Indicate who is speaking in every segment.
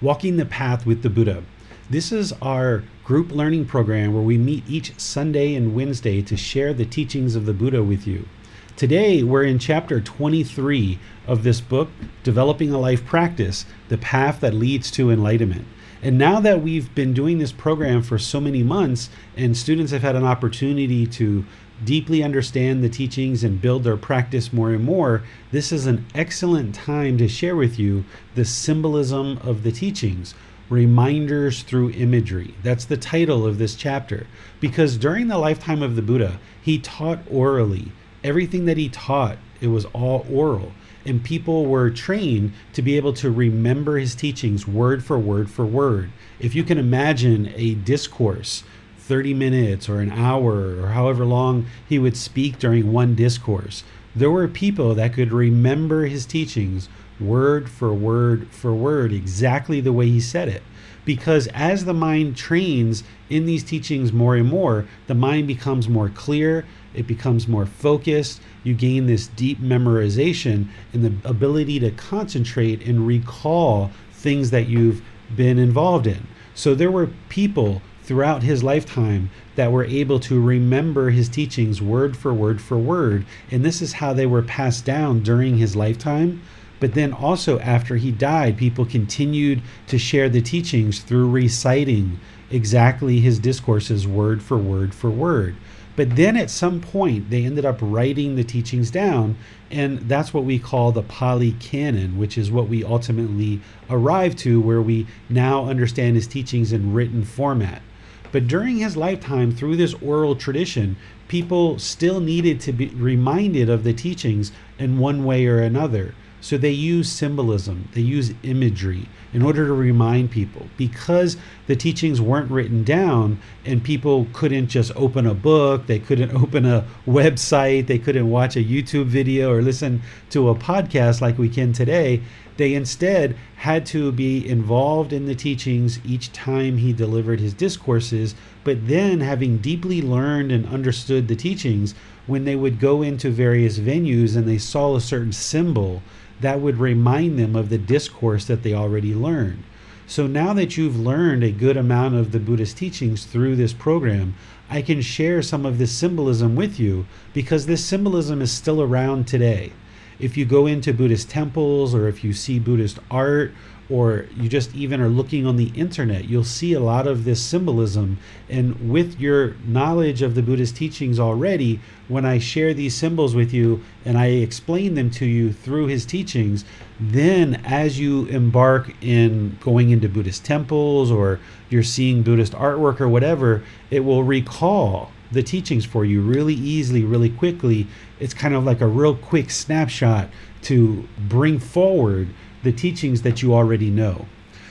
Speaker 1: Walking the Path with the Buddha. This is our group learning program where we meet each Sunday and Wednesday to share the teachings of the Buddha with you. Today, we're in chapter 23 of this book, Developing a Life Practice The Path That Leads to Enlightenment. And now that we've been doing this program for so many months and students have had an opportunity to deeply understand the teachings and build their practice more and more, this is an excellent time to share with you the symbolism of the teachings. Reminders through imagery. That's the title of this chapter. Because during the lifetime of the Buddha, he taught orally. Everything that he taught, it was all oral. And people were trained to be able to remember his teachings word for word for word. If you can imagine a discourse 30 minutes or an hour or however long he would speak during one discourse. There were people that could remember his teachings word for word for word, exactly the way he said it. Because as the mind trains in these teachings more and more, the mind becomes more clear, it becomes more focused. You gain this deep memorization and the ability to concentrate and recall things that you've been involved in. So there were people throughout his lifetime that were able to remember his teachings word for word for word. And this is how they were passed down during his lifetime. But then also after he died, people continued to share the teachings through reciting exactly his discourses word for word for word. But then at some point, they ended up writing the teachings down, and that's what we call the Pali Canon, which is what we ultimately arrive to, where we now understand his teachings in written format. But during his lifetime, through this oral tradition, people still needed to be reminded of the teachings in one way or another. So they use symbolism, they use imagery in order to remind people because the teachings weren't written down and people couldn't just open a book, they couldn't open a website, they couldn't watch a YouTube video or listen to a podcast like we can today. They instead had to be involved in the teachings each time he delivered his discourses, but then, having deeply learned and understood the teachings, when they would go into various venues and they saw a certain symbol, that would remind them of the discourse that they already learned. So now that you've learned a good amount of the Buddhist teachings through this program, I can share some of this symbolism with you because this symbolism is still around today if you go into Buddhist temples or if you see Buddhist art or you just even are looking on the internet, you'll see a lot of this symbolism. And with your knowledge of the Buddhist teachings already, when I share these symbols with you and I explain them to you through his teachings, then as you embark in going into Buddhist temples or you're seeing Buddhist artwork or whatever, it will recall the teachings for you really easily, really quickly. It's kind of like a real quick snapshot to bring forward the teachings that you already know.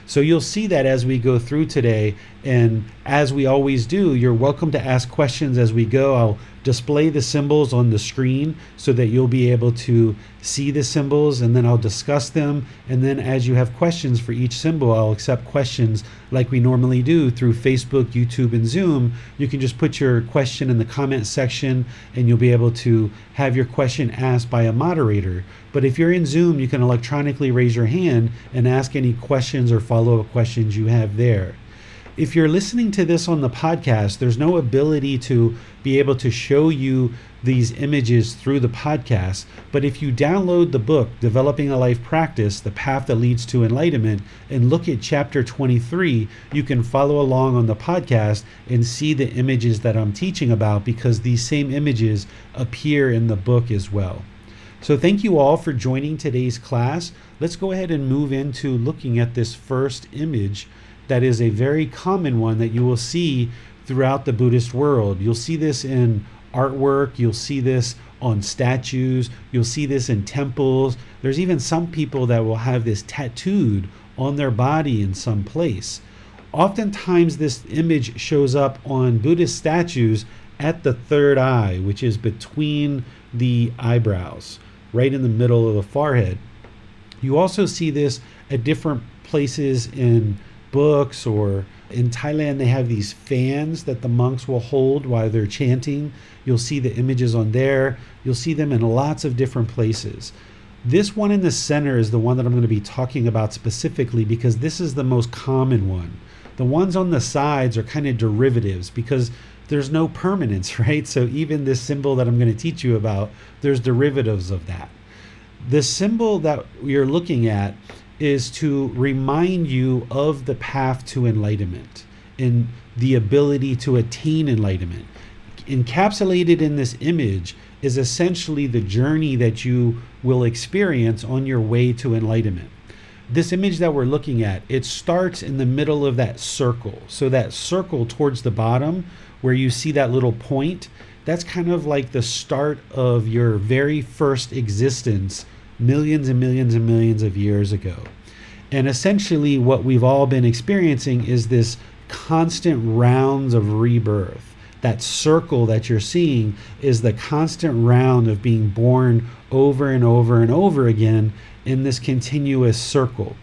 Speaker 1: So you'll see that as we go through today. And as we always do, you're welcome to ask questions as we go. I'll display the symbols on the screen so that you'll be able to see the symbols and then I'll discuss them. And then as you have questions for each symbol, I'll accept questions like we normally do through Facebook, YouTube, and Zoom. You can just put your question in the comment section and you'll be able to have your question asked by a moderator. But if you're in Zoom, you can electronically raise your hand and ask any questions or follow up questions you have there. If you're listening to this on the podcast, there's no ability to be able to show you these images through the podcast. But if you download the book, Developing a Life Practice The Path That Leads to Enlightenment, and look at chapter 23, you can follow along on the podcast and see the images that I'm teaching about because these same images appear in the book as well. So, thank you all for joining today's class. Let's go ahead and move into looking at this first image that is a very common one that you will see throughout the Buddhist world. You'll see this in artwork, you'll see this on statues, you'll see this in temples. There's even some people that will have this tattooed on their body in some place. Oftentimes, this image shows up on Buddhist statues at the third eye, which is between the eyebrows, right in the middle of the forehead. You also see this at different places in books or in Thailand they have these fans that the monks will hold while they're chanting. You'll see the images on there. You'll see them in lots of different places. This one in the center is the one that I'm going to be talking about specifically because this is the most common one. The ones on the sides are kind of derivatives because there's no permanence, right? So even this symbol that I'm going to teach you about, there's derivatives of that. The symbol that you're looking at is to remind you of the path to enlightenment and the ability to attain enlightenment. Encapsulated in this image is essentially the journey that you will experience on your way to enlightenment. This image that we're looking at, it starts in the middle of that circle. So that circle towards the bottom where you see that little point, that's kind of like the start of your very first existence millions and millions and millions of years ago. And essentially, what we've all been experiencing is this constant rounds of rebirth. That circle that you're seeing is the constant round of being born over and over and over again in this continuous circle.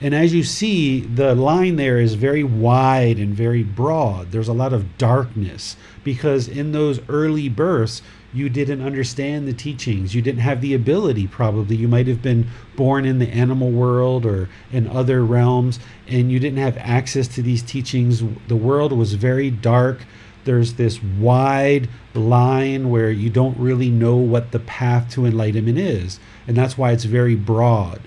Speaker 1: And as you see, the line there is very wide and very broad. There's a lot of darkness because in those early births, you didn't understand the teachings. You didn't have the ability, probably. You might have been born in the animal world or in other realms, and you didn't have access to these teachings. The world was very dark. There's this wide line where you don't really know what the path to enlightenment is, and that's why it's very broad.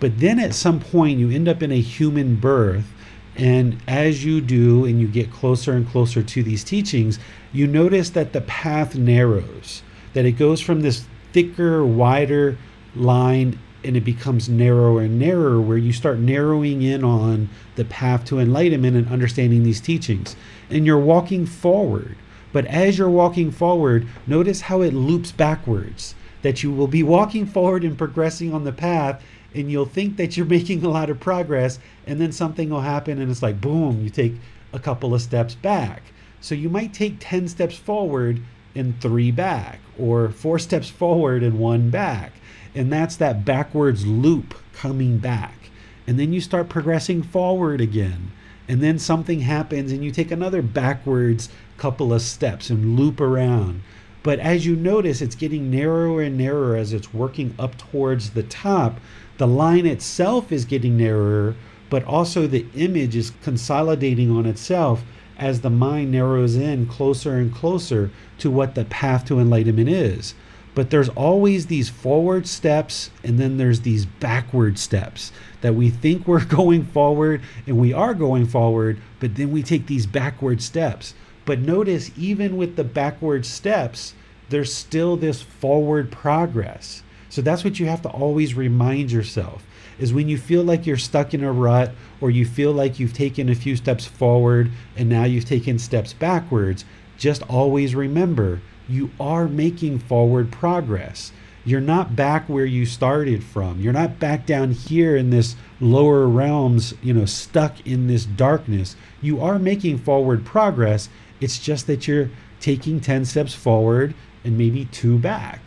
Speaker 1: But then at some point, you end up in a human birth and as you do and you get closer and closer to these teachings, you notice that the path narrows, that it goes from this thicker, wider line and it becomes narrower and narrower, where you start narrowing in on the path to enlightenment and understanding these teachings. And you're walking forward. But as you're walking forward, notice how it loops backwards. That you will be walking forward and progressing on the path, and you'll think that you're making a lot of progress and then something will happen and it's like boom you take a couple of steps back so you might take 10 steps forward and 3 back or 4 steps forward and 1 back. And that's that backwards loop coming back. And then you start progressing forward again. And then something happens and you take another backwards couple of steps and loop around. But as you notice, it's getting narrower and narrower as it's working up towards the top. The line itself is getting narrower, but also the image is consolidating on itself as the mind narrows in closer and closer to what the path to enlightenment is. But there's always these forward steps and then there's these backward steps that we think we're going forward and we are going forward, but then we take these backward steps. But notice, even with the backward steps, there's still this forward progress. So that's what you have to always remind yourself is when you feel like you're stuck in a rut or you feel like you've taken a few steps forward and now you've taken steps backwards, just always remember you are making forward progress. You're not back where you started from. You're not back down here in this lower realms, you know, stuck in this darkness. You are making forward progress. It's just that you're taking 10 steps forward and maybe two back.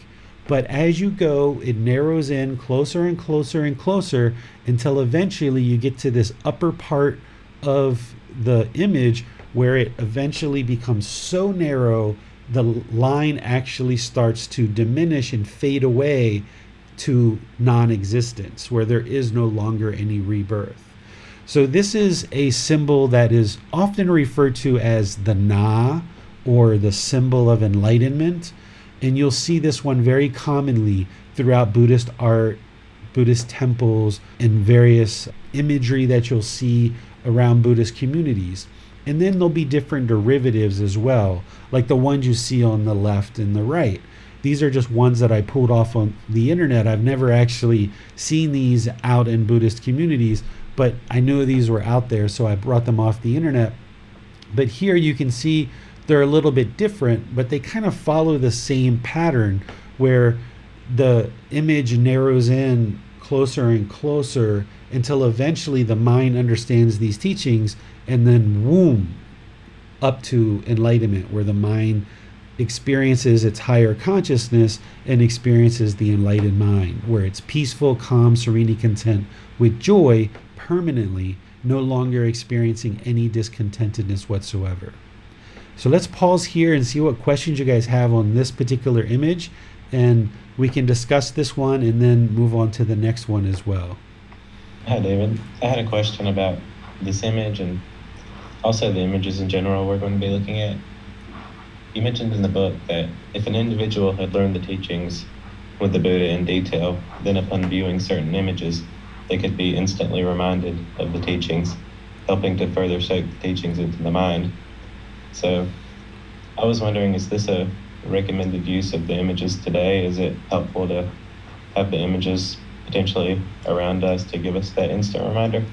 Speaker 1: But as you go, it narrows in closer and closer and closer until eventually you get to this upper part of the image where it eventually becomes so narrow the line actually starts to diminish and fade away to non existence, where there is no longer any rebirth. So this is a symbol that is often referred to as the Na or the symbol of enlightenment. And you'll see this one very commonly throughout Buddhist art, Buddhist temples, and various imagery that you'll see around Buddhist communities. And then there'll be different derivatives as well, like the ones you see on the left and the right. These are just ones that I pulled off on the internet. I've never actually seen these out in Buddhist communities, but I knew these were out there, so I brought them off the internet. But here you can see they're a little bit different, but they kind of follow the same pattern where the image narrows in closer and closer until eventually the mind understands these teachings and then womb up to enlightenment where the mind experiences its higher consciousness and experiences the enlightened mind where it's peaceful calm serenely content with joy permanently no longer experiencing any discontentedness whatsoever so let's pause here and see what questions you guys have on this particular image and we can discuss this one and then move on to the next one as well
Speaker 2: Hi, David. I had a question about this image and also the images in general we're going to be looking at. You mentioned in the book that if an individual had learned the teachings with the Buddha in detail, then upon viewing certain images, they could be instantly reminded of the teachings, helping to further soak the teachings into the mind. So I was wondering, is this a recommended use of the images today? Is it helpful to have the images potentially around us to give us that instant reminder?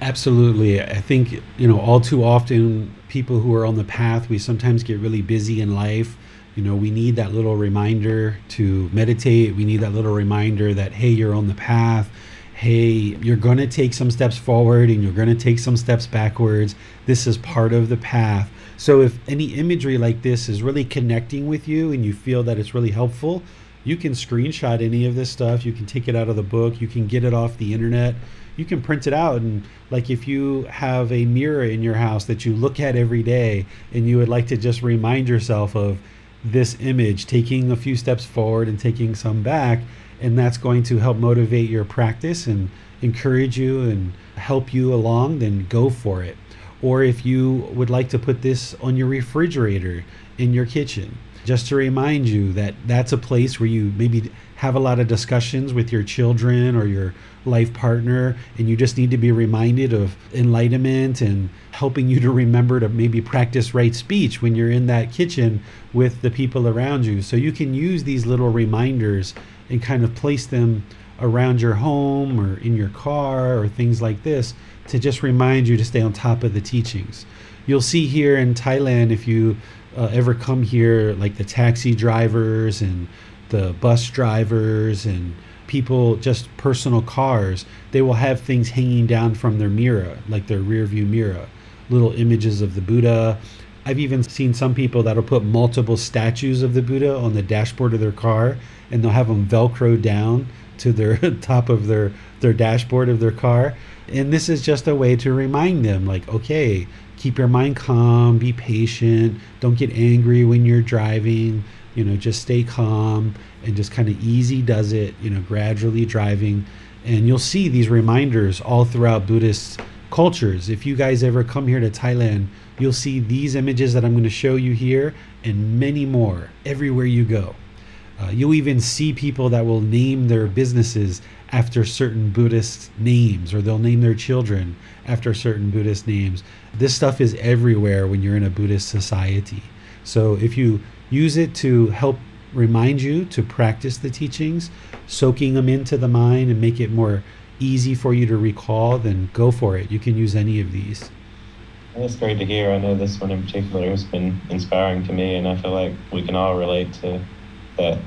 Speaker 1: Absolutely. I think, you know, all too often people who are on the path, we sometimes get really busy in life. You know, we need that little reminder to meditate. We need that little reminder that, hey, you're on the path. Hey, you're going to take some steps forward and you're going to take some steps backwards. This is part of the path. So, if any imagery like this is really connecting with you and you feel that it's really helpful, you can screenshot any of this stuff. You can take it out of the book. You can get it off the internet. You can print it out. And, like, if you have a mirror in your house that you look at every day and you would like to just remind yourself of this image, taking a few steps forward and taking some back, and that's going to help motivate your practice and encourage you and help you along, then go for it. Or if you would like to put this on your refrigerator in your kitchen, just to remind you that that's a place where you maybe have a lot of discussions with your children or your life partner and you just need to be reminded of enlightenment and helping you to remember to maybe practice right speech when you're in that kitchen with the people around you. So you can use these little reminders and kind of place them around your home or in your car or things like this to just remind you to stay on top of the teachings you'll see here in Thailand if you uh, ever come here, like the taxi drivers and the bus drivers and people, just personal cars, they will have things hanging down from their mirror, like their rear view mirror, little images of the Buddha. I've even seen some people that'll put multiple statues of the Buddha on the dashboard of their car and they'll have them velcro down to their top of their their dashboard of their car and this is just a way to remind them like okay keep your mind calm, be patient, don't get angry when you're driving, you know, just stay calm and just kind of easy does it, you know, gradually driving. And you'll see these reminders all throughout Buddhist cultures. If you guys ever come here to Thailand, you'll see these images that I'm going to show you here and many more everywhere you go. Uh, you'll even see people that will name their businesses after certain Buddhist names, or they'll name their children after certain Buddhist names. This stuff is everywhere when you're in a Buddhist society. So if you use it to help remind you to practice the teachings, soaking them into the mind and make it more easy for you to recall, then go for it. You can use any of these.
Speaker 2: That's great to hear. I know this one in particular has been inspiring to me, and I feel like we can all relate to that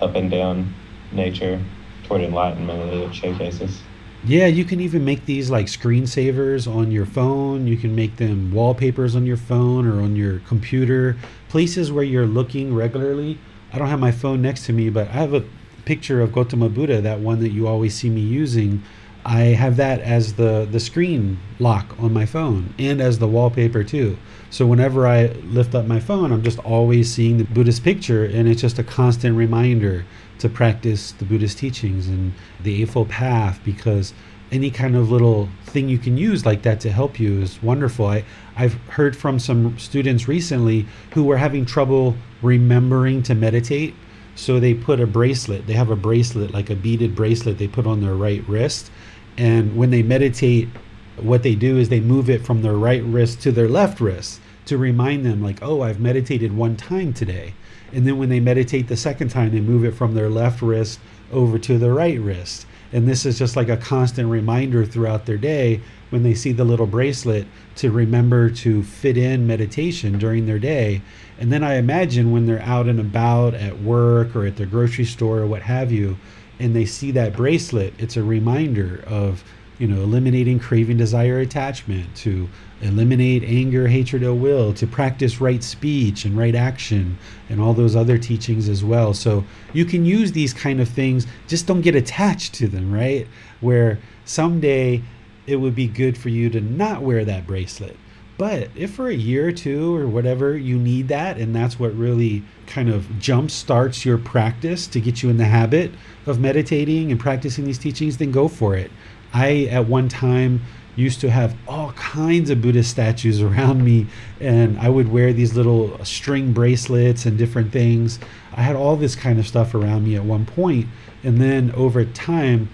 Speaker 2: up and down nature toward enlightenment showcases.
Speaker 1: Yeah, you can even make these like screensavers on your phone. You can make them wallpapers on your phone or on your computer. Places where you're looking regularly. I don't have my phone next to me, but I have a picture of Gautama Buddha, that one that you always see me using. I have that as the the screen lock on my phone and as the wallpaper too. So whenever I lift up my phone, I'm just always seeing the Buddhist picture and it's just a constant reminder to practice the Buddhist teachings and the Eightfold Path because any kind of little thing you can use like that to help you is wonderful. I, I've heard from some students recently who were having trouble remembering to meditate. So they put a bracelet, they have a bracelet, like a beaded bracelet they put on their right wrist. And when they meditate, what they do is they move it from their right wrist to their left wrist to remind them, like, oh, I've meditated one time today. And then when they meditate the second time, they move it from their left wrist over to the right wrist. And this is just like a constant reminder throughout their day when they see the little bracelet to remember to fit in meditation during their day. And then I imagine when they're out and about at work or at the grocery store or what have you, and they see that bracelet, it's a reminder of, you know, eliminating craving, desire, attachment, to eliminate anger, hatred, ill will, to practice right speech and right action, and all those other teachings as well. So you can use these kind of things, just don't get attached to them, right? Where someday it would be good for you to not wear that bracelet. But if for a year or two or whatever you need that, and that's what really kind of jump starts your practice to get you in the habit of meditating and practicing these teachings, then go for it. I, at one time, used to have all kinds of Buddhist statues around me, and I would wear these little string bracelets and different things. I had all this kind of stuff around me at one point, and then over time,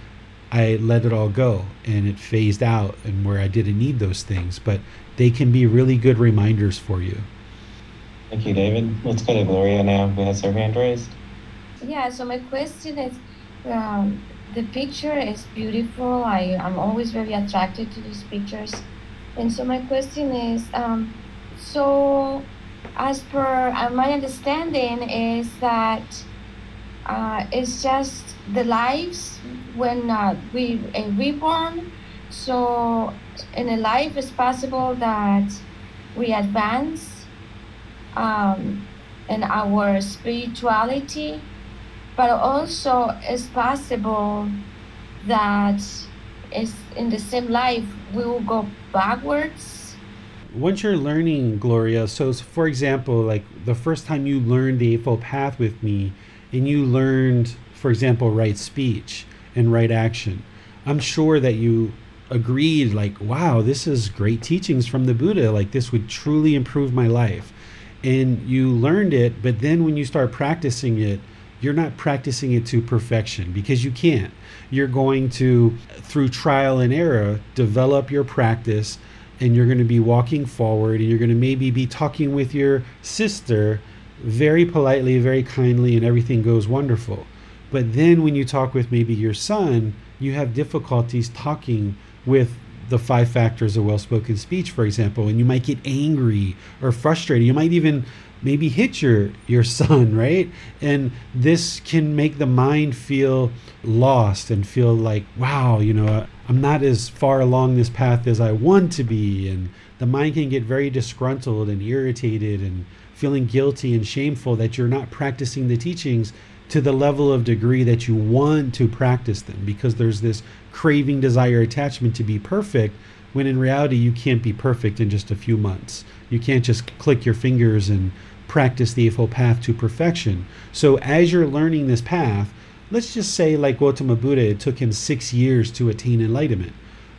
Speaker 1: I let it all go and it phased out, and where I didn't need those things. But they can be really good reminders for you.
Speaker 2: Thank you, David. Let's go to Gloria now, who has her hand raised.
Speaker 3: Yeah, so my question is um, the picture is beautiful. I, I'm always very attracted to these pictures. And so my question is um, so, as per uh, my understanding, is that uh, it's just the lives when uh, we are reborn. So in a life, it's possible that we advance um, in our spirituality, but also it's possible that is in the same life we will go backwards.
Speaker 1: Once you're learning, Gloria, so for example, like the first time you learned the Eightfold Path with me, and you learned, for example, right speech and right action, I'm sure that you agreed, like, wow, this is great teachings from the Buddha. Like, this would truly improve my life. And you learned it, but then when you start practicing it, you're not practicing it to perfection because you can't. You're going to, through trial and error, develop your practice and you're going to be walking forward and you're going to maybe be talking with your sister very politely, very kindly, and everything goes wonderful. But then when you talk with maybe your son, you have difficulties talking with the five factors of well spoken speech, for example, and you might get angry or frustrated. You might even maybe hit your your son right and this can make the mind feel lost and feel like wow you know uh, i'm not as far along this path as i want to be and the mind can get very disgruntled and irritated and feeling guilty and shameful that you're not practicing the teachings to the level of degree that you want to practice them because there's this craving, desire, attachment to be perfect when in reality you can't be perfect in just a few months. You can't just click your fingers and practice the Eightfold Path to perfection. So as you're learning this path, let's just say like Gautama Buddha, it took him six years to attain enlightenment.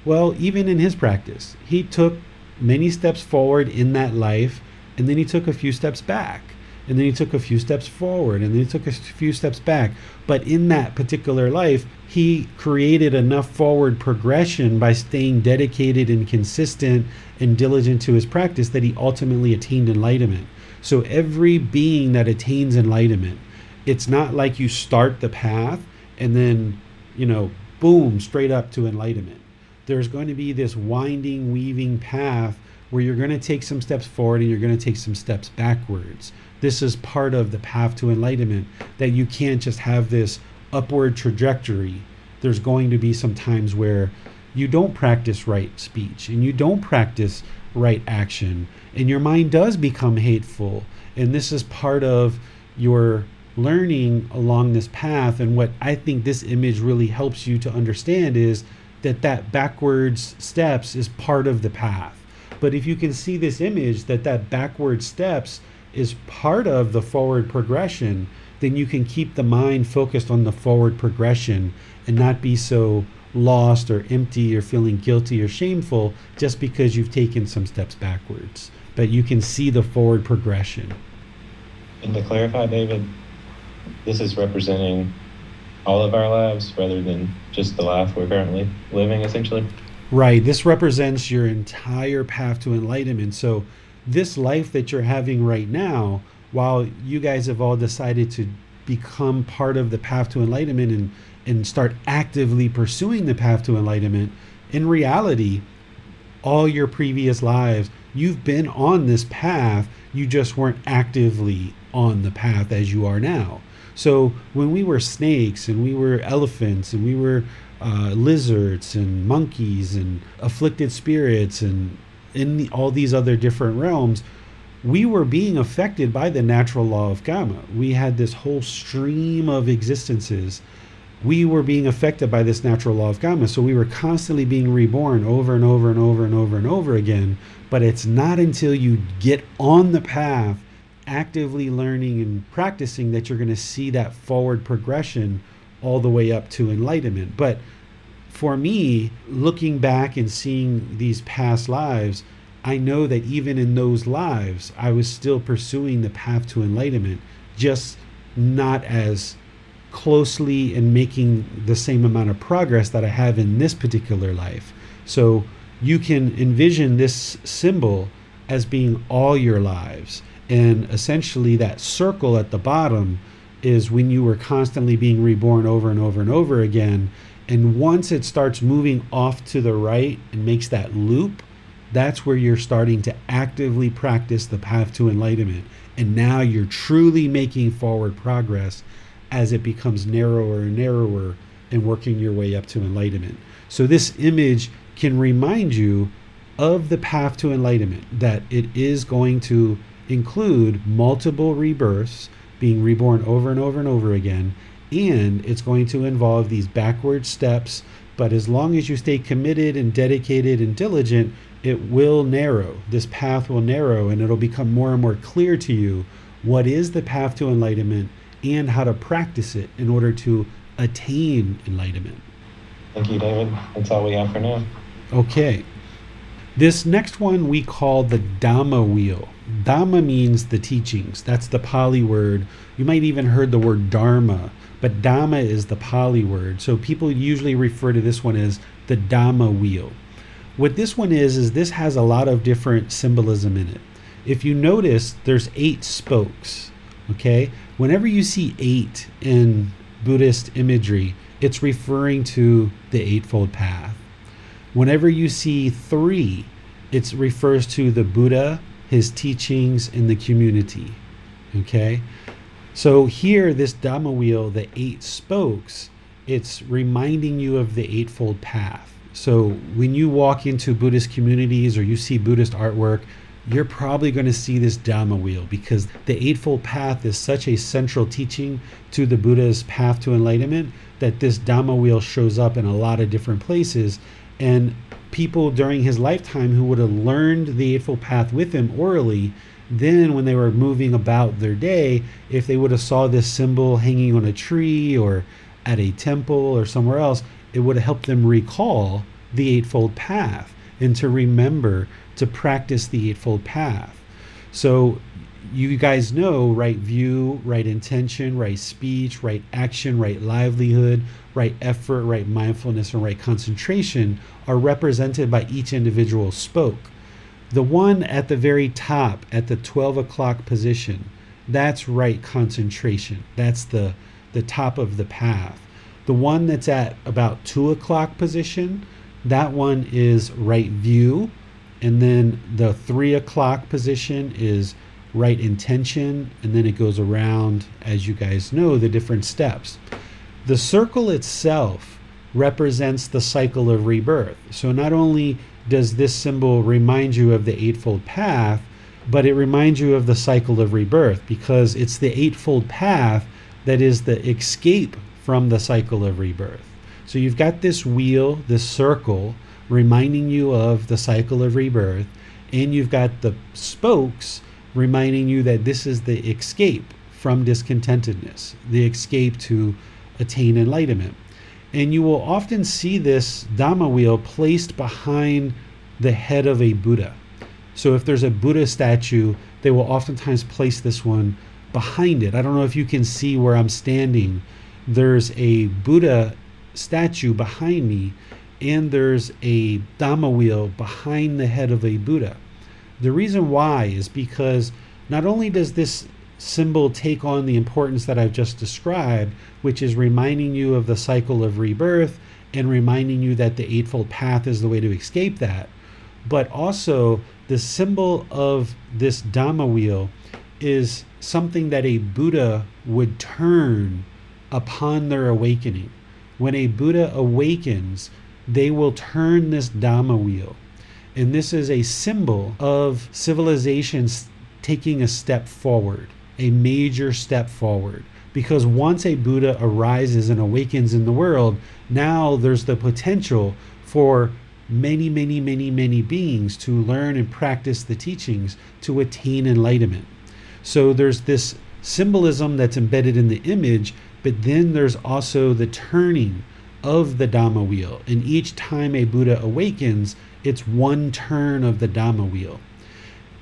Speaker 1: Well, even in his practice, he took many steps forward in that life and then he took a few steps back and then he took a few steps forward and then he took a few steps back but in that particular life he created enough forward progression by staying dedicated and consistent and diligent to his practice that he ultimately attained enlightenment so every being that attains enlightenment it's not like you start the path and then you know boom straight up to enlightenment there's going to be this winding weaving path where you're going to take some steps forward and you're going to take some steps backwards. This is part of the path to enlightenment that you can't just have this upward trajectory. There's going to be some times where you don't practice right speech and you don't practice right action and your mind does become hateful. And this is part of your learning along this path. And what I think this image really helps you to understand is that that backwards steps is part of the path but if you can see this image that that backward steps is part of the forward progression, then you can keep the mind focused on the forward progression and not be so lost or empty or feeling guilty or shameful just because you've taken some steps backwards. But you can see the forward progression.
Speaker 2: And to clarify, David, this is representing all of our lives rather than just the life we're currently living, essentially.
Speaker 1: Right. This represents your entire path to enlightenment. So, this life that you're having right now, while you guys have all decided to become part of the path to enlightenment and, and start actively pursuing the path to enlightenment, in reality, all your previous lives, you've been on this path. You just weren't actively on the path as you are now. So when we were snakes and we were elephants and we were uh, lizards and monkeys and afflicted spirits and in the, all these other different realms, we were being affected by the natural law of karma. We had this whole stream of existences. We were being affected by this natural law of karma. So we were constantly being reborn over and over and over and over and over again. But it's not until you get on the path actively learning and practicing that you're going to see that forward progression all the way up to enlightenment. But for me, looking back and seeing these past lives, I know that even in those lives, I was still pursuing the path to enlightenment, just not as closely and making the same amount of progress that I have in this particular life. So you can envision this symbol as being all your lives and essentially, that circle at the bottom is when you were constantly being reborn over and over and over again. And once it starts moving off to the right and makes that loop, that's where you're starting to actively practice the path to enlightenment. And now you're truly making forward progress as it becomes narrower and narrower and working your way up to enlightenment. So, this image can remind you of the path to enlightenment, that it is going to include multiple rebirths, being reborn over and over and over again, and it's going to involve these backward steps. But as long as you stay committed and dedicated and diligent, it will narrow. This path will narrow, and it'll become more and more clear to you what is the path to enlightenment and how to practice it in order to attain enlightenment.
Speaker 2: Thank you, David. That's all we have for now.
Speaker 1: Okay. This next one we call the Dhamma wheel. Dhamma means the teachings. That's the Pali word. You might even heard the word Dharma, but Dhamma is the Pali word. So people usually refer to this one as the Dhamma wheel. What this one is is this has a lot of different symbolism in it. If you notice, there's eight spokes. Okay, whenever you see eight in Buddhist imagery, it's referring to the Eightfold Path. Whenever you see three, it refers to the Buddha, his teachings, and the community. Okay? So here, this Dhamma wheel, the eight spokes, it's reminding you of the Eightfold Path. So when you walk into Buddhist communities or you see Buddhist artwork, you're probably going to see this Dhamma wheel because the Eightfold Path is such a central teaching to the Buddha's path to enlightenment that this Dhamma wheel shows up in a lot of different places and people during his lifetime who would have learned the Eightfold Path with him orally, then when they were moving about their day, if they would have saw this symbol hanging on a tree or at a temple or somewhere else, it would have helped them recall the Eightfold Path and to remember to practice the Eightfold Path. So you guys know right view, right intention, right speech, right action, right livelihood, right effort, right mindfulness, and right concentration are represented by each individual spoke. The one at the very top, at the 12 o'clock position, that's right concentration. That's the, the top of the path. The one that's at about 2 o'clock position, that one is right view. And then the 3 o'clock position is right intention. And then it goes around, as you guys know, the different steps. The circle itself represents the cycle of rebirth. So not only does this symbol remind you of the Eightfold Path, but it reminds you of the cycle of rebirth because it's the Eightfold Path that is the escape from the cycle of rebirth. So you've got this wheel, this circle, reminding you of the cycle of rebirth, and you've got the spokes reminding you that this is the escape from discontentedness, the escape to attain enlightenment. And you will often see this Dhamma wheel placed behind the head of a Buddha. So if there's a Buddha statue, they will oftentimes place this one behind it. I don't know if you can see where I'm standing. There's a Buddha statue behind me, and there's a Dhamma wheel behind the head of a Buddha. The reason why is because not only does this symbol take on the importance that I've just described, which is reminding you of the cycle of rebirth and reminding you that the Eightfold Path is the way to escape that, but also the symbol of this Dhamma wheel is something that a Buddha would turn upon their awakening. When a Buddha awakens, they will turn this Dhamma wheel. And this is a symbol of civilizations taking a step forward, a major step forward. Because once a Buddha arises and awakens in the world, now there's the potential for many, many, many, many beings to learn and practice the teachings to attain enlightenment. So there's this symbolism that's embedded in the image, but then there's also the turning of the Dhamma wheel. And each time a Buddha awakens, it's one turn of the Dhamma wheel.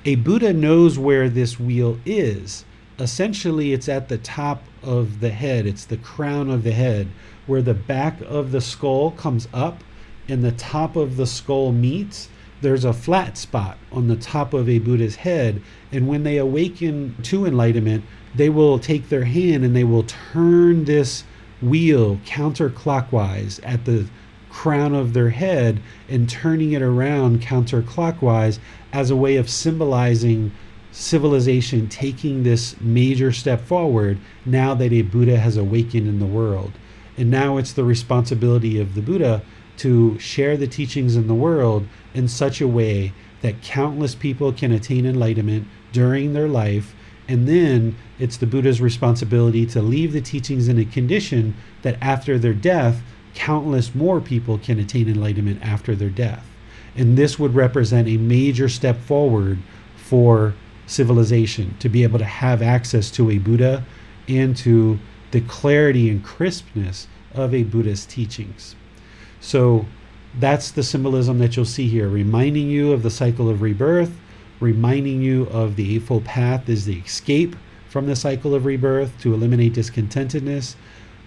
Speaker 1: A Buddha knows where this wheel is. Essentially, it's at the top of the head, it's the crown of the head, where the back of the skull comes up and the top of the skull meets. There's a flat spot on the top of a Buddha's head. And when they awaken to enlightenment, they will take their hand and they will turn this wheel counterclockwise at the crown of their head and turning it around counterclockwise as a way of symbolizing civilization taking this major step forward now that a Buddha has awakened in the world. And now it's the responsibility of the Buddha to share the teachings in the world in such a way that countless people can attain enlightenment during their life. And then it's the Buddha's responsibility to leave the teachings in a condition that after their death, countless more people can attain enlightenment after their death. And this would represent a major step forward for civilization to be able to have access to a Buddha and to the clarity and crispness of a Buddha's teachings. So that's the symbolism that you'll see here, reminding you of the cycle of rebirth, reminding you of the Eightfold Path is the escape from the cycle of rebirth to eliminate discontentedness,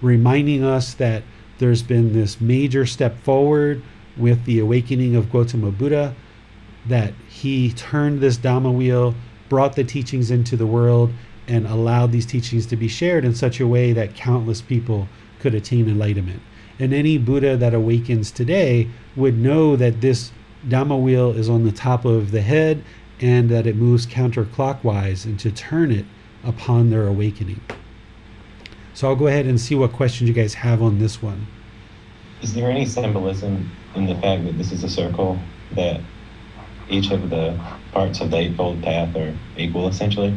Speaker 1: reminding us that there's been this major step forward with the awakening of Gautama Buddha, that he turned this Dhamma wheel, brought the teachings into the world, and allowed these teachings to be shared in such a way that countless people could attain enlightenment. And any Buddha that awakens today would know that this Dhamma wheel is on the top of the head and that it moves counterclockwise and to turn it upon their awakening. So I'll go ahead and see what questions you guys have on this one.
Speaker 2: Is there any symbolism in the fact that this is a circle that each of the parts of the Eightfold Path are equal, essentially?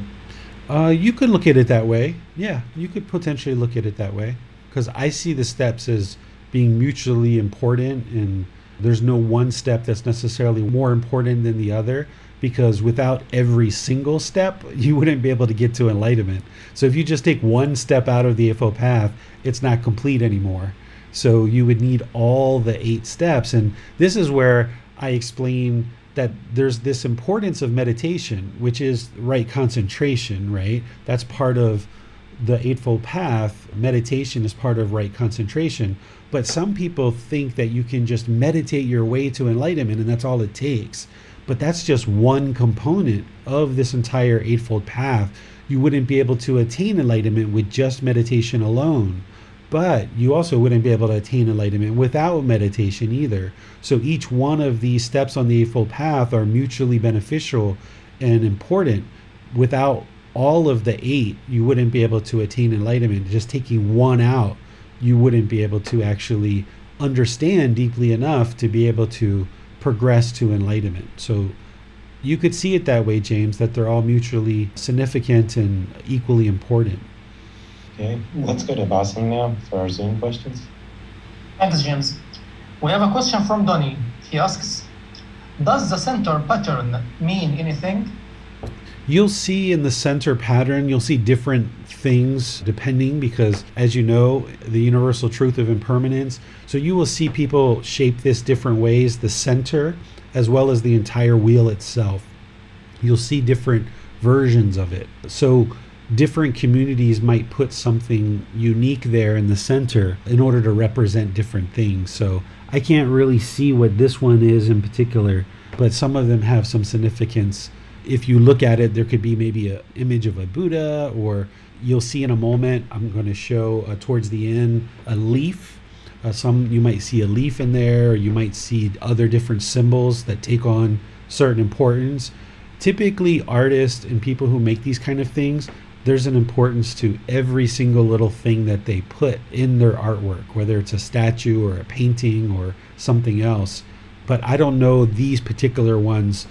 Speaker 1: Uh, you could look at it that way. Yeah, you could potentially look at it that way because I see the steps as being mutually important and there's no one step that's necessarily more important than the other because without every single step, you wouldn't be able to get to enlightenment. So if you just take one step out of the Eightfold Path, it's not complete anymore. So you would need all the eight steps. And this is where I explain that there's this importance of meditation, which is right concentration, right? That's part of the Eightfold Path. Meditation is part of right concentration. But some people think that you can just meditate your way to enlightenment and that's all it takes. But that's just one component of this entire Eightfold Path. You wouldn't be able to attain enlightenment with just meditation alone. But you also wouldn't be able to attain enlightenment without meditation either. So each one of these steps on the Eightfold Path are mutually beneficial and important. Without all of the eight, you wouldn't be able to attain enlightenment. Just taking one out, you wouldn't be able to actually understand deeply enough to be able to progress to enlightenment. So you could see it that way, James, that they're all mutually significant and equally important.
Speaker 2: Okay, let's go to Vasim now for our Zoom questions.
Speaker 4: Thanks, James. We have a question from Donny. He asks, does the center pattern mean anything?
Speaker 1: You'll see in the center pattern, you'll see different things depending because, as you know, the universal truth of impermanence. So you will see people shape this different ways, the center as well as the entire wheel itself. You'll see different versions of it. So different communities might put something unique there in the center in order to represent different things. So I can't really see what this one is in particular, but some of them have some significance if you look at it, there could be maybe an image of a Buddha, or you'll see in a moment. I'm going to show uh, towards the end a leaf. Uh, some you might see a leaf in there, you might see other different symbols that take on certain importance. Typically, artists and people who make these kind of things, there's an importance to every single little thing that they put in their artwork, whether it's a statue or a painting or something else. But I don't know these particular ones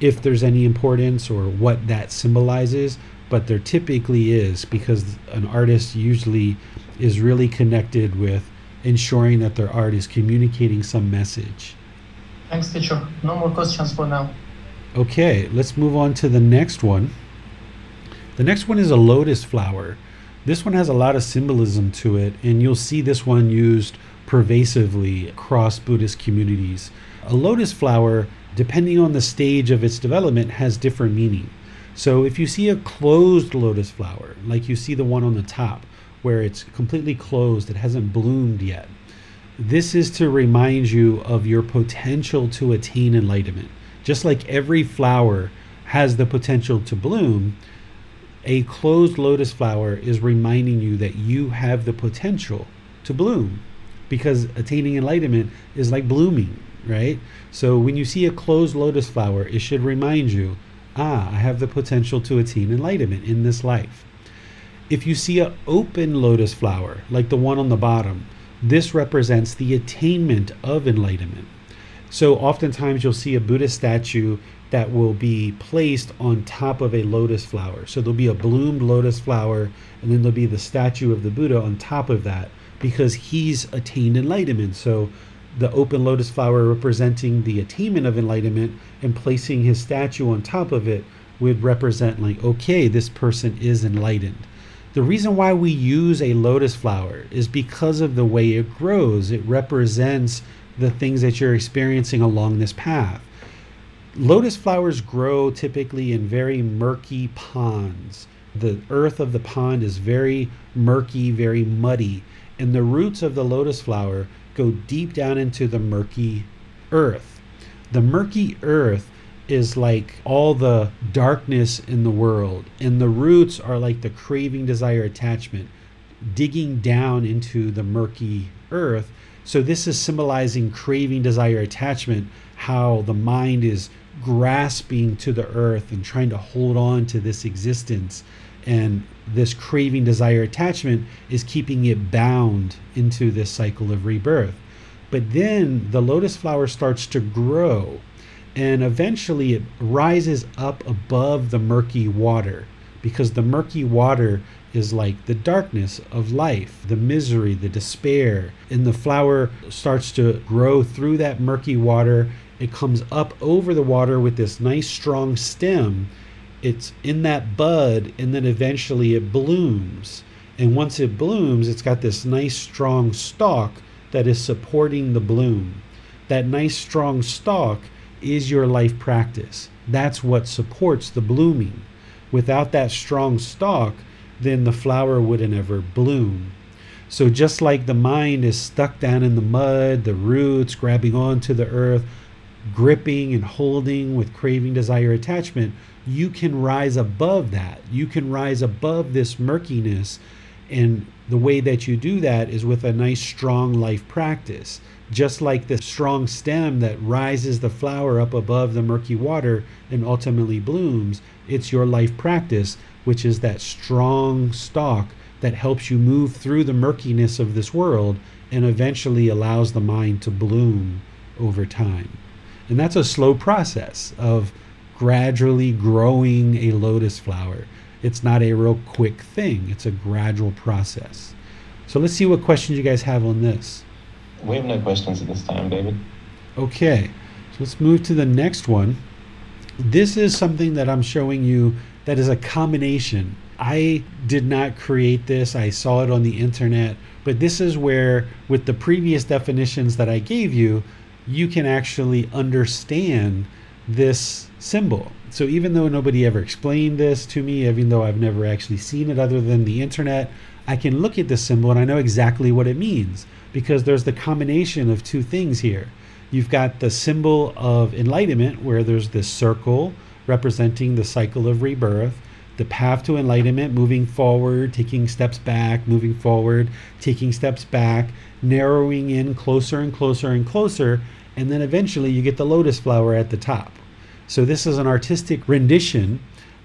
Speaker 1: if there's any importance or what that symbolizes, but there typically is because an artist usually is really connected with ensuring that their art is communicating some message.
Speaker 4: Thanks, teacher. No more questions for now.
Speaker 1: Okay, let's move on to the next one. The next one is a lotus flower. This one has a lot of symbolism to it, and you'll see this one used pervasively across Buddhist communities. A lotus flower depending on the stage of its development, has different meaning. So if you see a closed lotus flower, like you see the one on the top, where it's completely closed, it hasn't bloomed yet, this is to remind you of your potential to attain enlightenment. Just like every flower has the potential to bloom, a closed lotus flower is reminding you that you have the potential to bloom because attaining enlightenment is like blooming right? So when you see a closed lotus flower, it should remind you, ah, I have the potential to attain enlightenment in this life. If you see an open lotus flower, like the one on the bottom, this represents the attainment of enlightenment. So oftentimes you'll see a Buddha statue that will be placed on top of a lotus flower. So there'll be a bloomed lotus flower, and then there'll be the statue of the Buddha on top of that because he's attained enlightenment. So the open lotus flower representing the attainment of enlightenment and placing his statue on top of it would represent like okay this person is enlightened. The reason why we use a lotus flower is because of the way it grows. It represents the things that you're experiencing along this path. Lotus flowers grow typically in very murky ponds. The earth of the pond is very murky very muddy and the roots of the lotus flower go deep down into the murky earth. The murky earth is like all the darkness in the world, and the roots are like the craving, desire, attachment, digging down into the murky earth. So, this is symbolizing craving, desire, attachment, how the mind is grasping to the earth and trying to hold on to this existence and this craving, desire, attachment is keeping it bound into this cycle of rebirth. But then the lotus flower starts to grow and eventually it rises up above the murky water because the murky water is like the darkness of life, the misery, the despair. And the flower starts to grow through that murky water. It comes up over the water with this nice strong stem it's in that bud and then eventually it blooms. And once it blooms, it's got this nice strong stalk that is supporting the bloom. That nice strong stalk is your life practice. That's what supports the blooming. Without that strong stalk, then the flower wouldn't ever bloom. So, just like the mind is stuck down in the mud, the roots grabbing onto the earth, gripping and holding with craving, desire, attachment, you can rise above that. You can rise above this murkiness. And the way that you do that is with a nice, strong life practice. Just like the strong stem that rises the flower up above the murky water and ultimately blooms, it's your life practice, which is that strong stalk that helps you move through the murkiness of this world and eventually allows the mind to bloom over time. And that's a slow process of gradually growing a lotus flower. It's not a real quick thing, it's a gradual process. So let's see what questions you guys have on this.
Speaker 2: We have no questions at this time, David.
Speaker 1: Okay, so let's move to the next one. This is something that I'm showing you that is a combination. I did not create this, I saw it on the internet, but this is where, with the previous definitions that I gave you, you can actually understand this symbol. So even though nobody ever explained this to me, even though I've never actually seen it other than the internet, I can look at this symbol and I know exactly what it means because there's the combination of two things here. You've got the symbol of enlightenment, where there's this circle representing the cycle of rebirth, the path to enlightenment, moving forward, taking steps back, moving forward, taking steps back, narrowing in closer and closer and closer, and then eventually you get the lotus flower at the top. So, this is an artistic rendition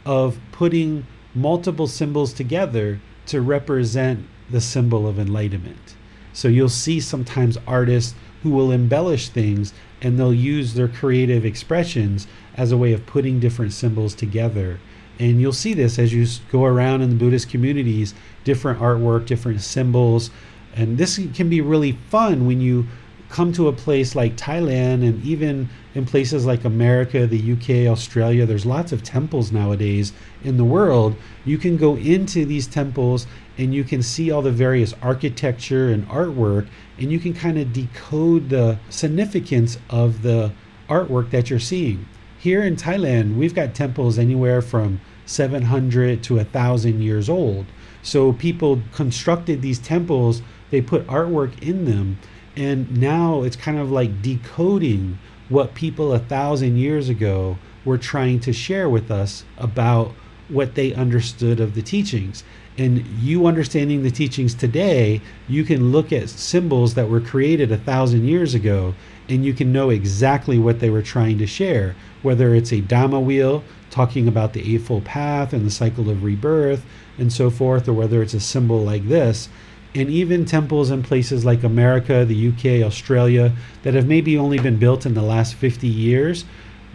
Speaker 1: of putting multiple symbols together to represent the symbol of enlightenment. So, you'll see sometimes artists who will embellish things and they'll use their creative expressions as a way of putting different symbols together. And you'll see this as you go around in the Buddhist communities, different artwork, different symbols. And this can be really fun when you come to a place like Thailand and even in places like America, the UK, Australia, there's lots of temples nowadays in the world. You can go into these temples and you can see all the various architecture and artwork and you can kind of decode the significance of the artwork that you're seeing. Here in Thailand, we've got temples anywhere from 700 to 1,000 years old. So people constructed these temples, they put artwork in them, and now it's kind of like decoding what people a thousand years ago were trying to share with us about what they understood of the teachings. And you understanding the teachings today, you can look at symbols that were created a thousand years ago and you can know exactly what they were trying to share, whether it's a Dhamma wheel talking about the Eightfold Path and the cycle of rebirth and so forth, or whether it's a symbol like this. And even temples in places like America, the UK, Australia, that have maybe only been built in the last 50 years,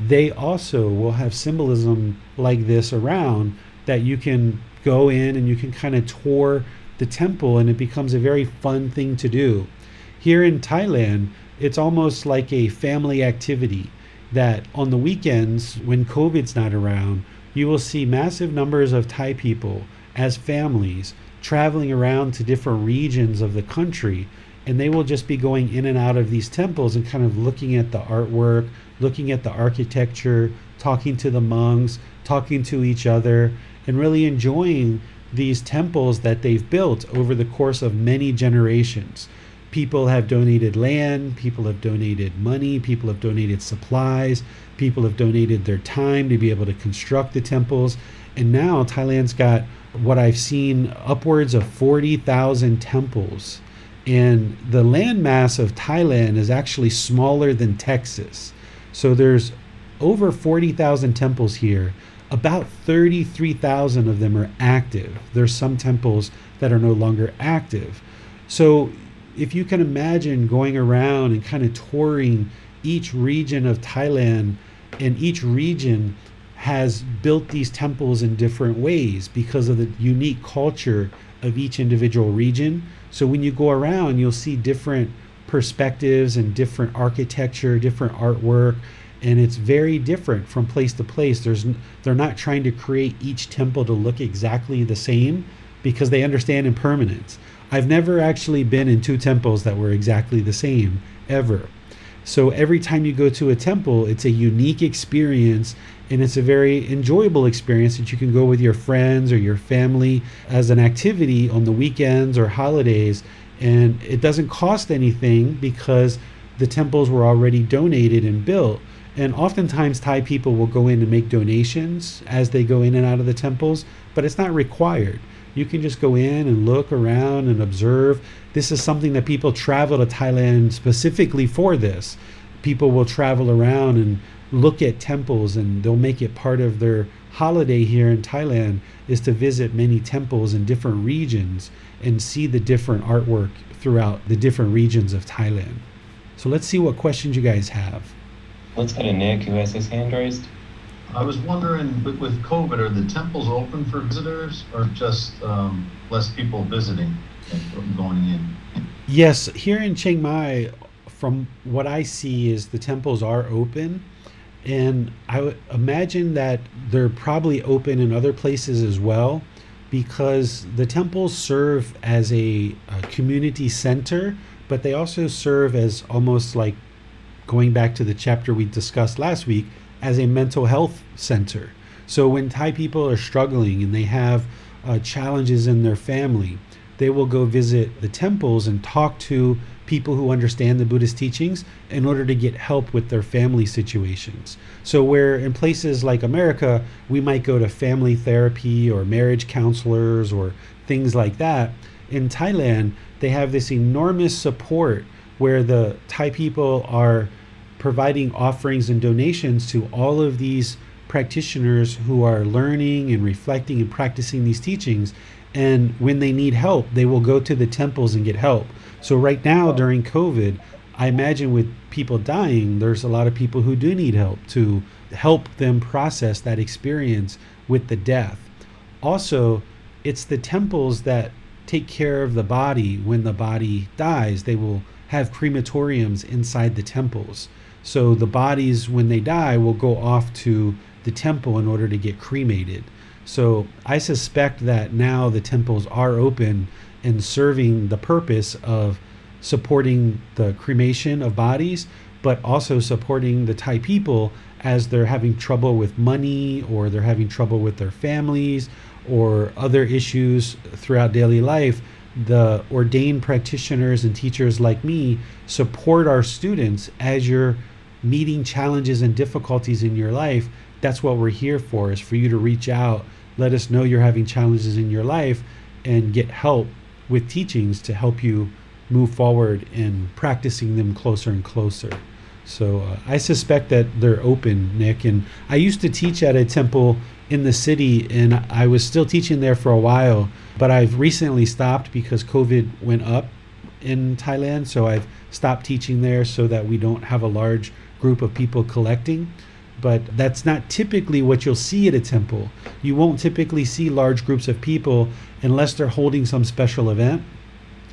Speaker 1: they also will have symbolism like this around that you can go in and you can kind of tour the temple and it becomes a very fun thing to do. Here in Thailand, it's almost like a family activity that on the weekends when COVID's not around, you will see massive numbers of Thai people as families traveling around to different regions of the country and they will just be going in and out of these temples and kind of looking at the artwork, looking at the architecture, talking to the monks, talking to each other, and really enjoying these temples that they've built over the course of many generations people have donated land, people have donated money, people have donated supplies, people have donated their time to be able to construct the temples. And now Thailand's got what I've seen upwards of 40,000 temples. And the landmass of Thailand is actually smaller than Texas. So there's over 40,000 temples here. About 33,000 of them are active. There's some temples that are no longer active. So if you can imagine going around and kind of touring each region of Thailand, and each region has built these temples in different ways because of the unique culture of each individual region. So when you go around, you'll see different perspectives and different architecture, different artwork, and it's very different from place to place. There's they're not trying to create each temple to look exactly the same because they understand impermanence. I've never actually been in two temples that were exactly the same ever. So every time you go to a temple, it's a unique experience and it's a very enjoyable experience that you can go with your friends or your family as an activity on the weekends or holidays. And it doesn't cost anything because the temples were already donated and built. And oftentimes, Thai people will go in and make donations as they go in and out of the temples, but it's not required. You can just go in and look around and observe. This is something that people travel to Thailand specifically for this. People will travel around and look at temples and they'll make it part of their holiday here in Thailand is to visit many temples in different regions and see the different artwork throughout the different regions of Thailand. So let's see what questions you guys have.
Speaker 2: Let's go to Nick who has his hand raised.
Speaker 5: I was wondering, with, with COVID, are the temples open for visitors or just um, less people visiting and going in?
Speaker 1: Yes, here in Chiang Mai, from what I see, is the temples are open, And I would imagine that they're probably open in other places as well because the temples serve as a, a community center, but they also serve as almost like going back to the chapter we discussed last week as a mental health center. So when Thai people are struggling and they have uh, challenges in their family, they will go visit the temples and talk to people who understand the Buddhist teachings in order to get help with their family situations. So, where in places like America, we might go to family therapy or marriage counselors or things like that, in Thailand, they have this enormous support where the Thai people are providing offerings and donations to all of these practitioners who are learning and reflecting and practicing these teachings. And when they need help, they will go to the temples and get help. So, right now during COVID, I imagine with people dying, there's a lot of people who do need help to help them process that experience with the death. Also, it's the temples that take care of the body when the body dies. They will have crematoriums inside the temples. So the bodies, when they die, will go off to the temple in order to get cremated. So I suspect that now the temples are open and serving the purpose of supporting the cremation of bodies, but also supporting the Thai people as they're having trouble with money or they're having trouble with their families or other issues throughout daily life. The ordained practitioners and teachers like me support our students as you're meeting challenges and difficulties in your life. That's what we're here for, is for you to reach out, let us know you're having challenges in your life, and get help with teachings to help you move forward in practicing them closer and closer. So uh, I suspect that they're open, Nick. And I used to teach at a temple in the city, and I was still teaching there for a while, but I've recently stopped because COVID went up in Thailand. So I've stopped teaching there so that we don't have a large group of people collecting. But that's not typically what you'll see at a temple. You won't typically see large groups of people unless they're holding some special event.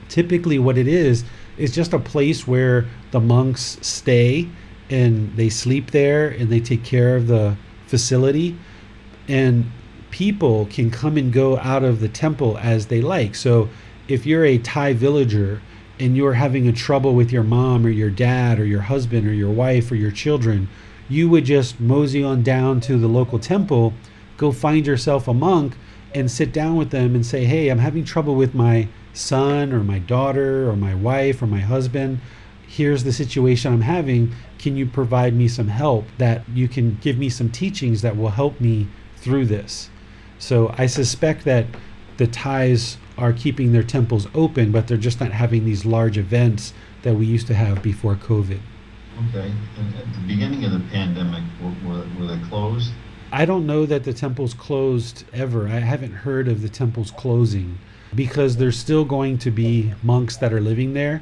Speaker 1: Typically, what it is, is just a place where the monks stay and they sleep there and they take care of the facility. And people can come and go out of the temple as they like. So if you're a Thai villager and you're having a trouble with your mom or your dad or your husband or your wife or your children, you would just mosey on down to the local temple, go find yourself a monk and sit down with them and say, Hey, I'm having trouble with my son or my daughter or my wife or my husband. Here's the situation I'm having. Can you provide me some help that you can give me some teachings that will help me through this? So I suspect that the Thais are keeping their temples open, but they're just not having these large events that we used to have before COVID.
Speaker 5: Okay. At the beginning of the pandemic, were, were they closed?
Speaker 1: I don't know that the temple's closed ever. I haven't heard of the temples closing because there's still going to be monks that are living there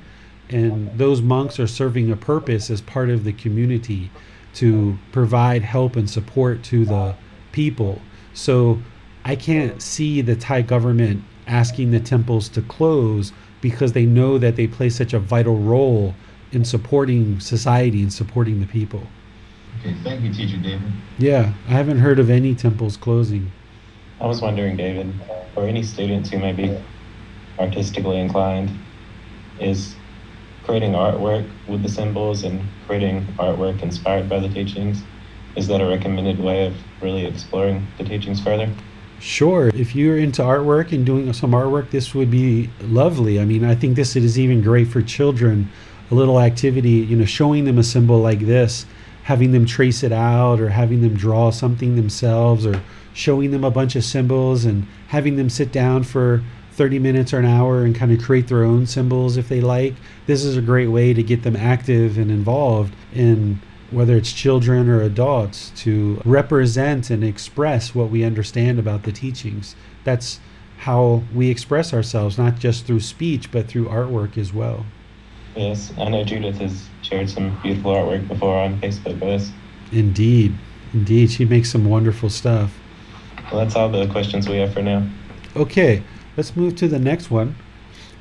Speaker 1: and those monks are serving a purpose as part of the community to provide help and support to the people. So I can't see the Thai government asking the temples to close because they know that they play such a vital role in supporting society and supporting the people.
Speaker 5: Okay, thank you, Teacher David.
Speaker 1: Yeah, I haven't heard of any temples closing.
Speaker 2: I was wondering, David, for any students who may be artistically inclined, is creating artwork with the symbols and creating artwork inspired by the teachings, is that a recommended way of really exploring the teachings further?
Speaker 1: Sure. If you're into artwork and doing some artwork, this would be lovely. I mean, I think this is even great for children. A little activity, you know, showing them a symbol like this, having them trace it out or having them draw something themselves or showing them a bunch of symbols and having them sit down for 30 minutes or an hour and kind of create their own symbols if they like. This is a great way to get them active and involved in whether it's children or adults, to represent and express what we understand about the teachings. That's how we express ourselves, not just through speech, but through artwork as well.
Speaker 2: Yes, I know Judith has shared some beautiful artwork before on Facebook with us.
Speaker 1: Indeed, indeed. She makes some wonderful stuff.
Speaker 2: Well, that's all the questions we have for now.
Speaker 1: Okay, let's move to the next one.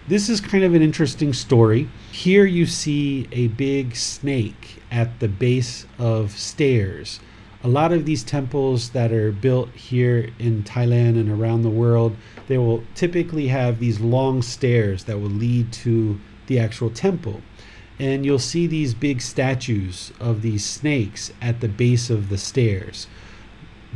Speaker 1: this is kind of an interesting story. Here you see a big snake at the base of stairs. A lot of these temples that are built here in Thailand and around the world, they will typically have these long stairs that will lead to the actual temple. And you'll see these big statues of these snakes at the base of the stairs.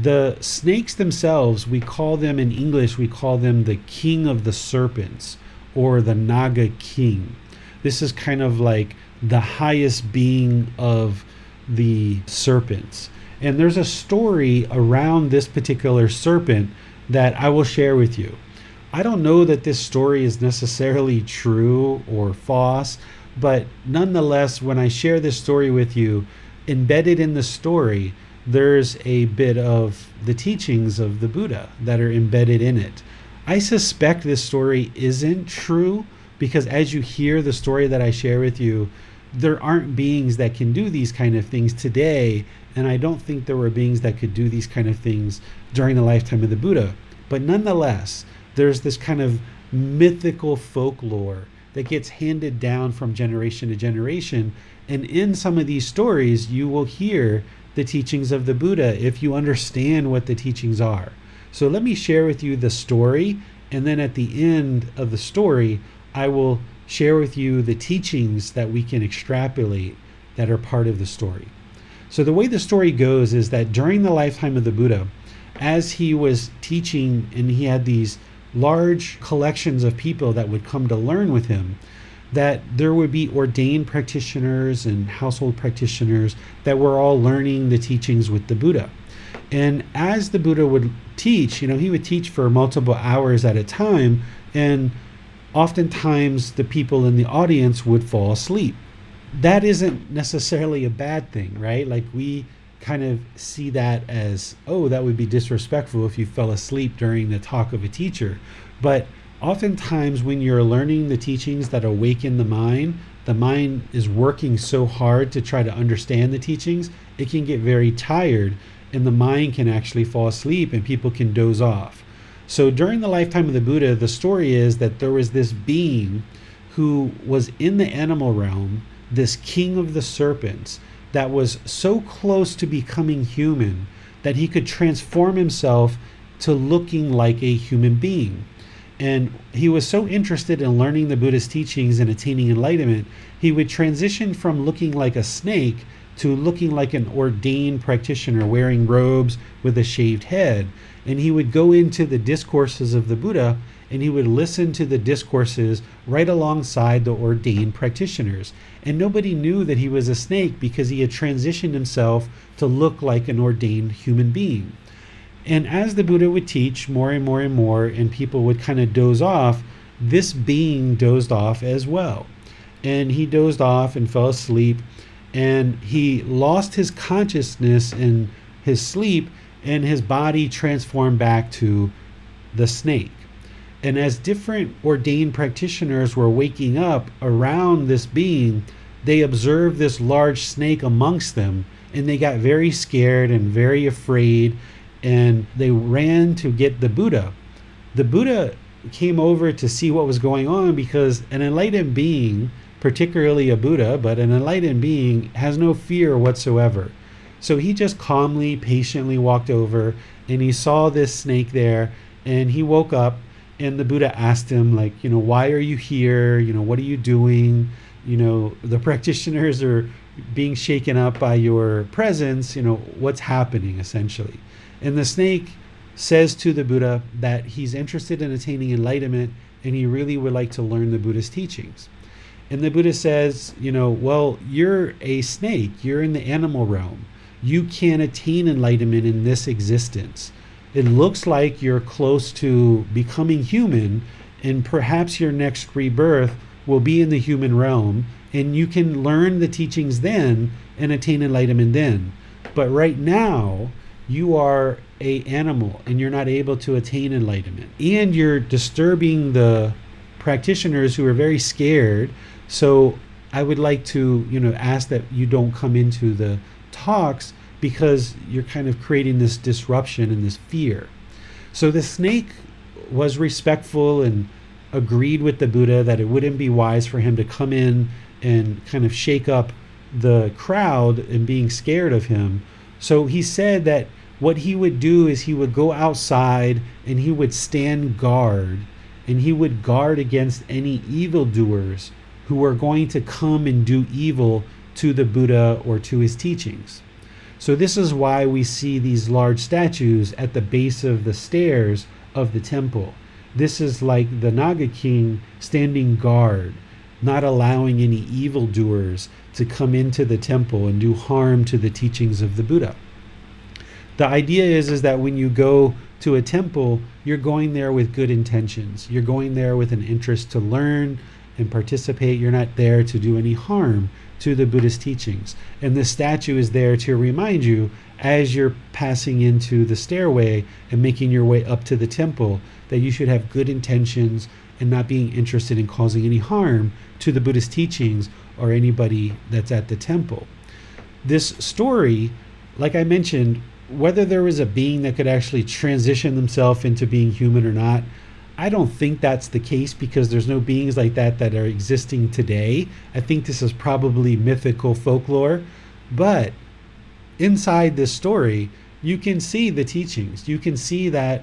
Speaker 1: The snakes themselves, we call them in English, we call them the king of the serpents or the Naga king. This is kind of like the highest being of the serpents. And there's a story around this particular serpent that I will share with you. I don't know that this story is necessarily true or false, but nonetheless, when I share this story with you, embedded in the story, there's a bit of the teachings of the Buddha that are embedded in it. I suspect this story isn't true because as you hear the story that I share with you, there aren't beings that can do these kind of things today, and I don't think there were beings that could do these kind of things during the lifetime of the Buddha. But nonetheless, there's this kind of mythical folklore that gets handed down from generation to generation. And in some of these stories, you will hear the teachings of the Buddha if you understand what the teachings are. So let me share with you the story, and then at the end of the story, I will share with you the teachings that we can extrapolate that are part of the story. So, the way the story goes is that during the lifetime of the Buddha, as he was teaching and he had these large collections of people that would come to learn with him, that there would be ordained practitioners and household practitioners that were all learning the teachings with the Buddha. And as the Buddha would teach, you know, he would teach for multiple hours at a time, and oftentimes the people in the audience would fall asleep. That isn't necessarily a bad thing, right? Like we kind of see that as, oh, that would be disrespectful if you fell asleep during the talk of a teacher. But oftentimes when you're learning the teachings that awaken the mind, the mind is working so hard to try to understand the teachings, it can get very tired and the mind can actually fall asleep and people can doze off. So during the lifetime of the Buddha, the story is that there was this being who was in the animal realm, this king of the serpents, that was so close to becoming human that he could transform himself to looking like a human being. And he was so interested in learning the Buddha's teachings and attaining enlightenment, he would transition from looking like a snake to looking like an ordained practitioner wearing robes with a shaved head. And he would go into the discourses of the Buddha and he would listen to the discourses right alongside the ordained practitioners. And nobody knew that he was a snake because he had transitioned himself to look like an ordained human being. And as the Buddha would teach more and more and more, and people would kind of doze off, this being dozed off as well. And he dozed off and fell asleep and he lost his consciousness in his sleep and his body transformed back to the snake. And as different ordained practitioners were waking up around this being, they observed this large snake amongst them and they got very scared and very afraid and they ran to get the Buddha. The Buddha came over to see what was going on because an enlightened being particularly a Buddha, but an enlightened being, has no fear whatsoever. So he just calmly, patiently walked over and he saw this snake there and he woke up and the Buddha asked him, like, you know, why are you here? You know, what are you doing? You know, the practitioners are being shaken up by your presence. You know, what's happening essentially? And the snake says to the Buddha that he's interested in attaining enlightenment and he really would like to learn the Buddha's teachings. And the Buddha says, you know, well, you're a snake, you're in the animal realm. You can't attain enlightenment in this existence. It looks like you're close to becoming human, and perhaps your next rebirth will be in the human realm, and you can learn the teachings then and attain enlightenment then. But right now, you are a animal and you're not able to attain enlightenment. And you're disturbing the practitioners who are very scared so I would like to, you know, ask that you don't come into the talks because you're kind of creating this disruption and this fear. So the snake was respectful and agreed with the Buddha that it wouldn't be wise for him to come in and kind of shake up the crowd and being scared of him. So he said that what he would do is he would go outside and he would stand guard and he would guard against any evildoers who were going to come and do evil to the Buddha or to his teachings. So, this is why we see these large statues at the base of the stairs of the temple. This is like the Naga King standing guard, not allowing any evildoers to come into the temple and do harm to the teachings of the Buddha. The idea is, is that when you go to a temple, you're going there with good intentions. You're going there with an interest to learn and participate. You're not there to do any harm to the Buddhist teachings. And the statue is there to remind you as you're passing into the stairway and making your way up to the temple that you should have good intentions and not being interested in causing any harm to the Buddhist teachings or anybody that's at the temple. This story, like I mentioned, whether there was a being that could actually transition themselves into being human or not, I don't think that's the case because there's no beings like that that are existing today. I think this is probably mythical folklore, but inside this story, you can see the teachings. You can see that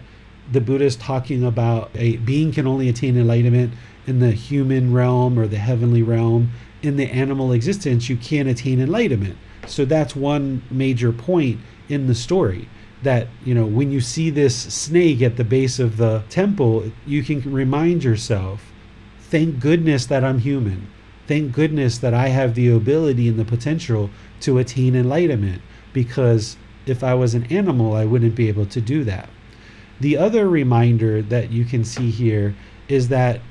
Speaker 1: the Buddha is talking about a being can only attain enlightenment in the human realm or the heavenly realm. In the animal existence, you can't attain enlightenment. So that's one major point in the story that you know when you see this snake at the base of the temple you can remind yourself thank goodness that i'm human. Thank goodness that i have the ability and the potential to attain enlightenment because if i was an animal i wouldn't be able to do that. The other reminder that you can see here is that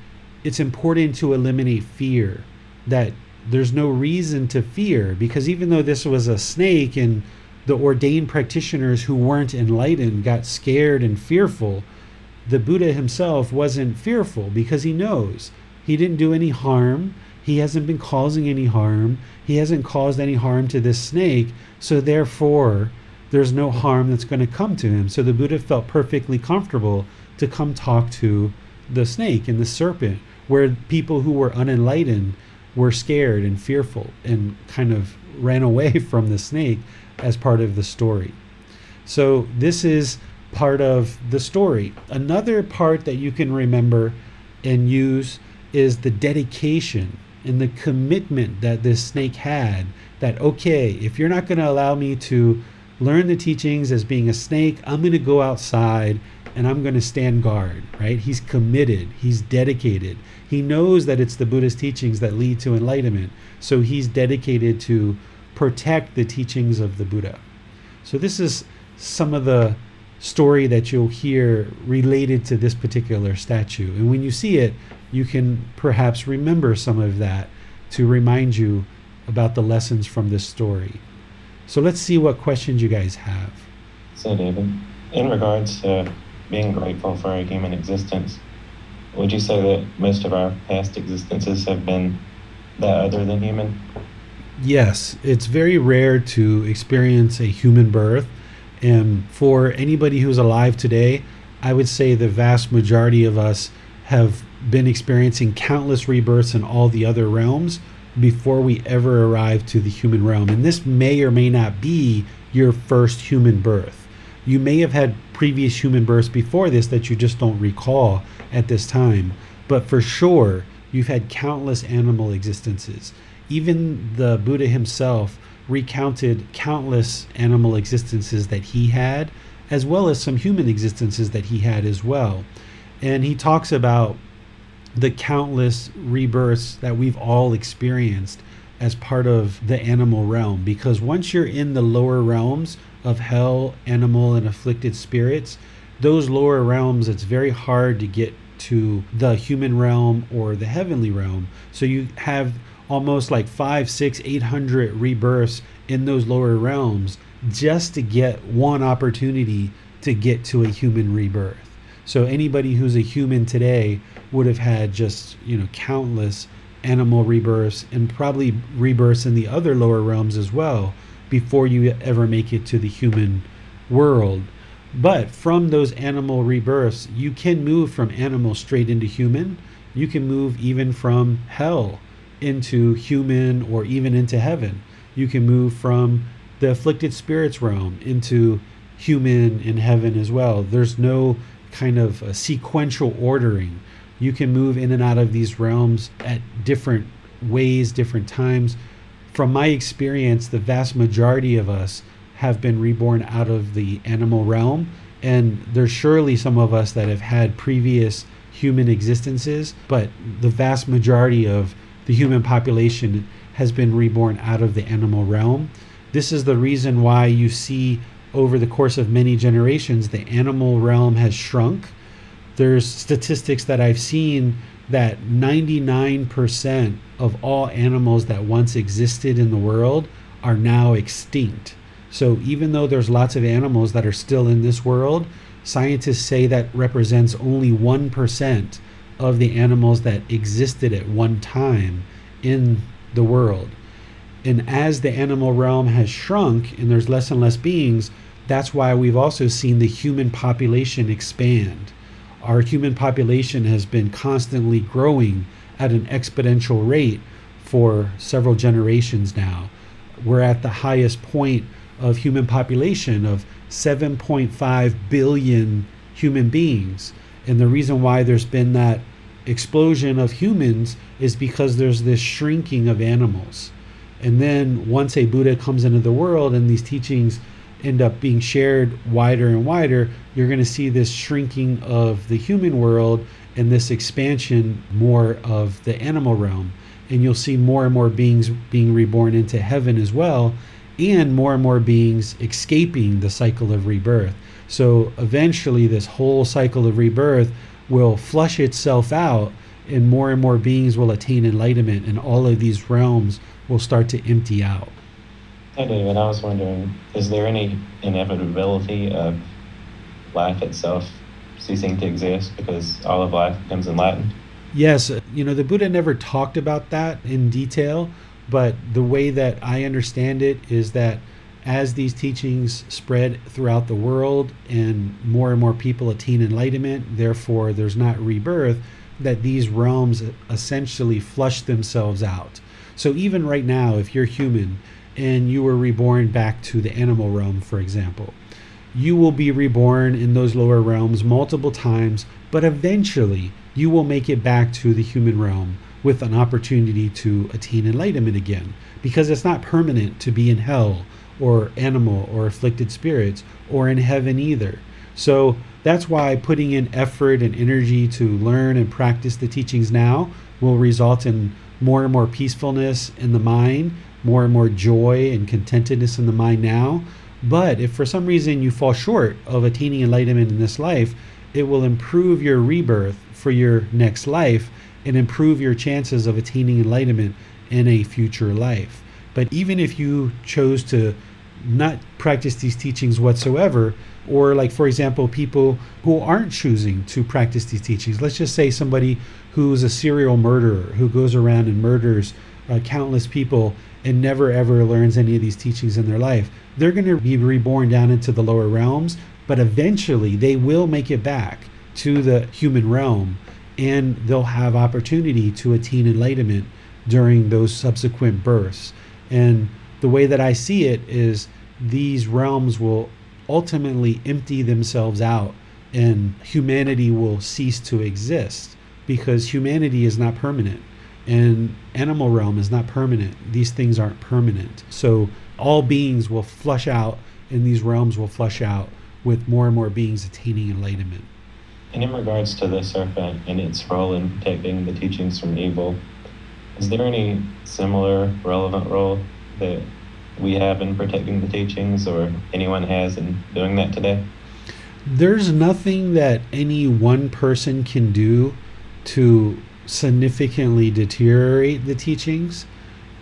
Speaker 1: it's important to eliminate fear that there's no reason to fear because even though this was a snake and the ordained practitioners who weren't enlightened got scared and fearful, the Buddha himself wasn't fearful because he knows he didn't do any harm. He hasn't been causing any harm. He hasn't caused any harm to this snake. So, therefore, there's no harm that's going to come to him. So, the Buddha felt perfectly comfortable to come talk to the snake and the serpent, where people who were unenlightened were scared and fearful and kind of ran away from the snake as part of the story. So, this is part of the story. Another part that you can remember and use is the dedication and the commitment that this snake had that, okay, if you're not going to allow me to learn the teachings as being a snake, I'm going to go outside and I'm going to stand guard, right? He's committed, he's dedicated. He knows that it's the Buddhist teachings that lead to enlightenment. So he's dedicated to protect the teachings of the Buddha. So, this is some of the story that you'll hear related to this particular statue. And when you see it, you can perhaps remember some of that to remind you about the lessons from this story. So, let's see what questions you guys have.
Speaker 2: So, David, in regards to being grateful for our human existence, would you say that most of our past existences have been that other than human?
Speaker 1: Yes, it's very rare to experience a human birth. And for anybody who's alive today, I would say the vast majority of us have been experiencing countless rebirths in all the other realms before we ever arrive to the human realm. And this may or may not be your first human birth. You may have had previous human births before this that you just don't recall at this time. But for sure, you've had countless animal existences. Even the Buddha himself recounted countless animal existences that he had, as well as some human existences that he had as well. And he talks about the countless rebirths that we've all experienced as part of the animal realm. Because once you're in the lower realms of hell, animal, and afflicted spirits, those lower realms, it's very hard to get to the human realm or the heavenly realm. So you have almost like five, six, eight hundred rebirths in those lower realms just to get one opportunity to get to a human rebirth. So anybody who's a human today would have had just, you know, countless animal rebirths and probably rebirths in the other lower realms as well before you ever make it to the human world. But from those animal rebirths, you can move from animal straight into human You can move even from hell into human or even into heaven. You can move from the afflicted spirits realm into human in heaven as well. There's no kind of sequential ordering. You can move in and out of these realms at different ways, different times. From my experience, the vast majority of us have been reborn out of the animal realm. And there's surely some of us that have had previous human existences, but the vast majority of the human population has been reborn out of the animal realm. This is the reason why you see over the course of many generations the animal realm has shrunk. There's statistics that I've seen that 99% of all animals that once existed in the world are now extinct. So even though there's lots of animals that are still in this world, scientists say that represents only 1% of the animals that existed at one time in the world. And as the animal realm has shrunk and there's less and less beings, that's why we've also seen the human population expand. Our human population has been constantly growing at an exponential rate for several generations now. We're at the highest point of human population of 7.5 billion human beings. And the reason why there's been that explosion of humans is because there's this shrinking of animals. And then once a Buddha comes into the world and these teachings end up being shared wider and wider, you're going to see this shrinking of the human world and this expansion more of the animal realm. And you'll see more and more beings being reborn into heaven as well, and more and more beings escaping the cycle of rebirth. So eventually, this whole cycle of rebirth will flush itself out, and more and more beings will attain enlightenment, and all of these realms will start to empty out.
Speaker 2: Hey, David, I was wondering, is there any inevitability of life itself ceasing to exist because all of life becomes enlightened?
Speaker 1: Yes, you know, the Buddha never talked about that in detail, but the way that I understand it is that as these teachings spread throughout the world and more and more people attain enlightenment, therefore there's not rebirth, that these realms essentially flush themselves out. So even right now, if you're human, and you were reborn back to the animal realm, for example. You will be reborn in those lower realms multiple times, but eventually you will make it back to the human realm with an opportunity to attain enlightenment again. Because it's not permanent to be in hell or animal or afflicted spirits or in heaven either. So that's why putting in effort and energy to learn and practice the teachings now will result in more and more peacefulness in the mind more and more joy and contentedness in the mind now. But if for some reason you fall short of attaining enlightenment in this life, it will improve your rebirth for your next life and improve your chances of attaining enlightenment in a future life. But even if you chose to not practice these teachings whatsoever, or like for example, people who aren't choosing to practice these teachings, let's just say somebody who's a serial murderer who goes around and murders uh, countless people and never ever learns any of these teachings in their life, they're going to be reborn down into the lower realms, but eventually they will make it back to the human realm and they'll have opportunity to attain enlightenment during those subsequent births. And the way that I see it is these realms will ultimately empty themselves out and humanity will cease to exist because humanity is not permanent and animal realm is not permanent. These things aren't permanent. So all beings will flush out and these realms will flush out with more and more beings attaining enlightenment.
Speaker 2: And in regards to the serpent and its role in protecting the teachings from evil is there any similar relevant role that we have in protecting the teachings or anyone has in doing that today
Speaker 1: there's nothing that any one person can do to significantly deteriorate the teachings,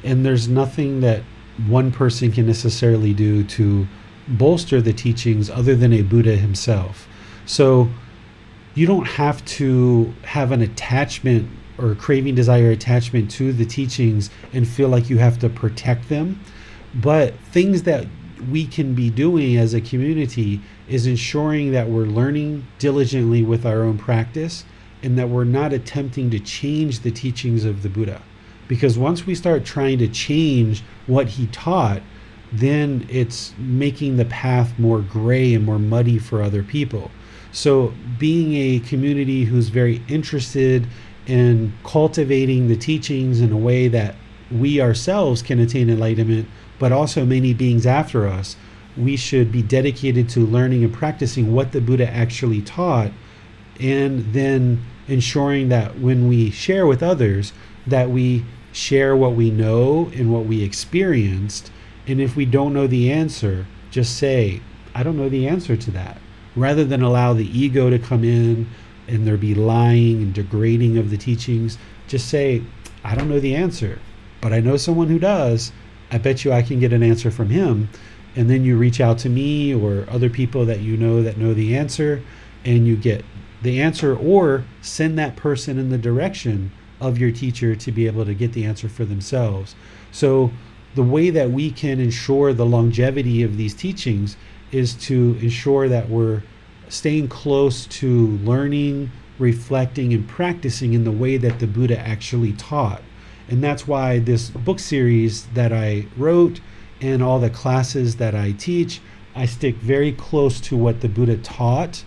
Speaker 1: and there's nothing that one person can necessarily do to bolster the teachings other than a Buddha himself. So you don't have to have an attachment or craving, desire, attachment to the teachings and feel like you have to protect them. But things that we can be doing as a community is ensuring that we're learning diligently with our own practice and that we're not attempting to change the teachings of the Buddha. Because once we start trying to change what he taught, then it's making the path more gray and more muddy for other people. So, being a community who's very interested in cultivating the teachings in a way that we ourselves can attain enlightenment, but also many beings after us, we should be dedicated to learning and practicing what the Buddha actually taught, and then ensuring that when we share with others, that we share what we know and what we experienced. And if we don't know the answer, just say, I don't know the answer to that. Rather than allow the ego to come in and there be lying and degrading of the teachings, just say, I don't know the answer, but I know someone who does. I bet you I can get an answer from him. And then you reach out to me or other people that you know that know the answer, and you get the answer, or send that person in the direction of your teacher to be able to get the answer for themselves. So, the way that we can ensure the longevity of these teachings is to ensure that we're staying close to learning, reflecting, and practicing in the way that the Buddha actually taught. And that's why this book series that I wrote and all the classes that I teach, I stick very close to what the Buddha taught,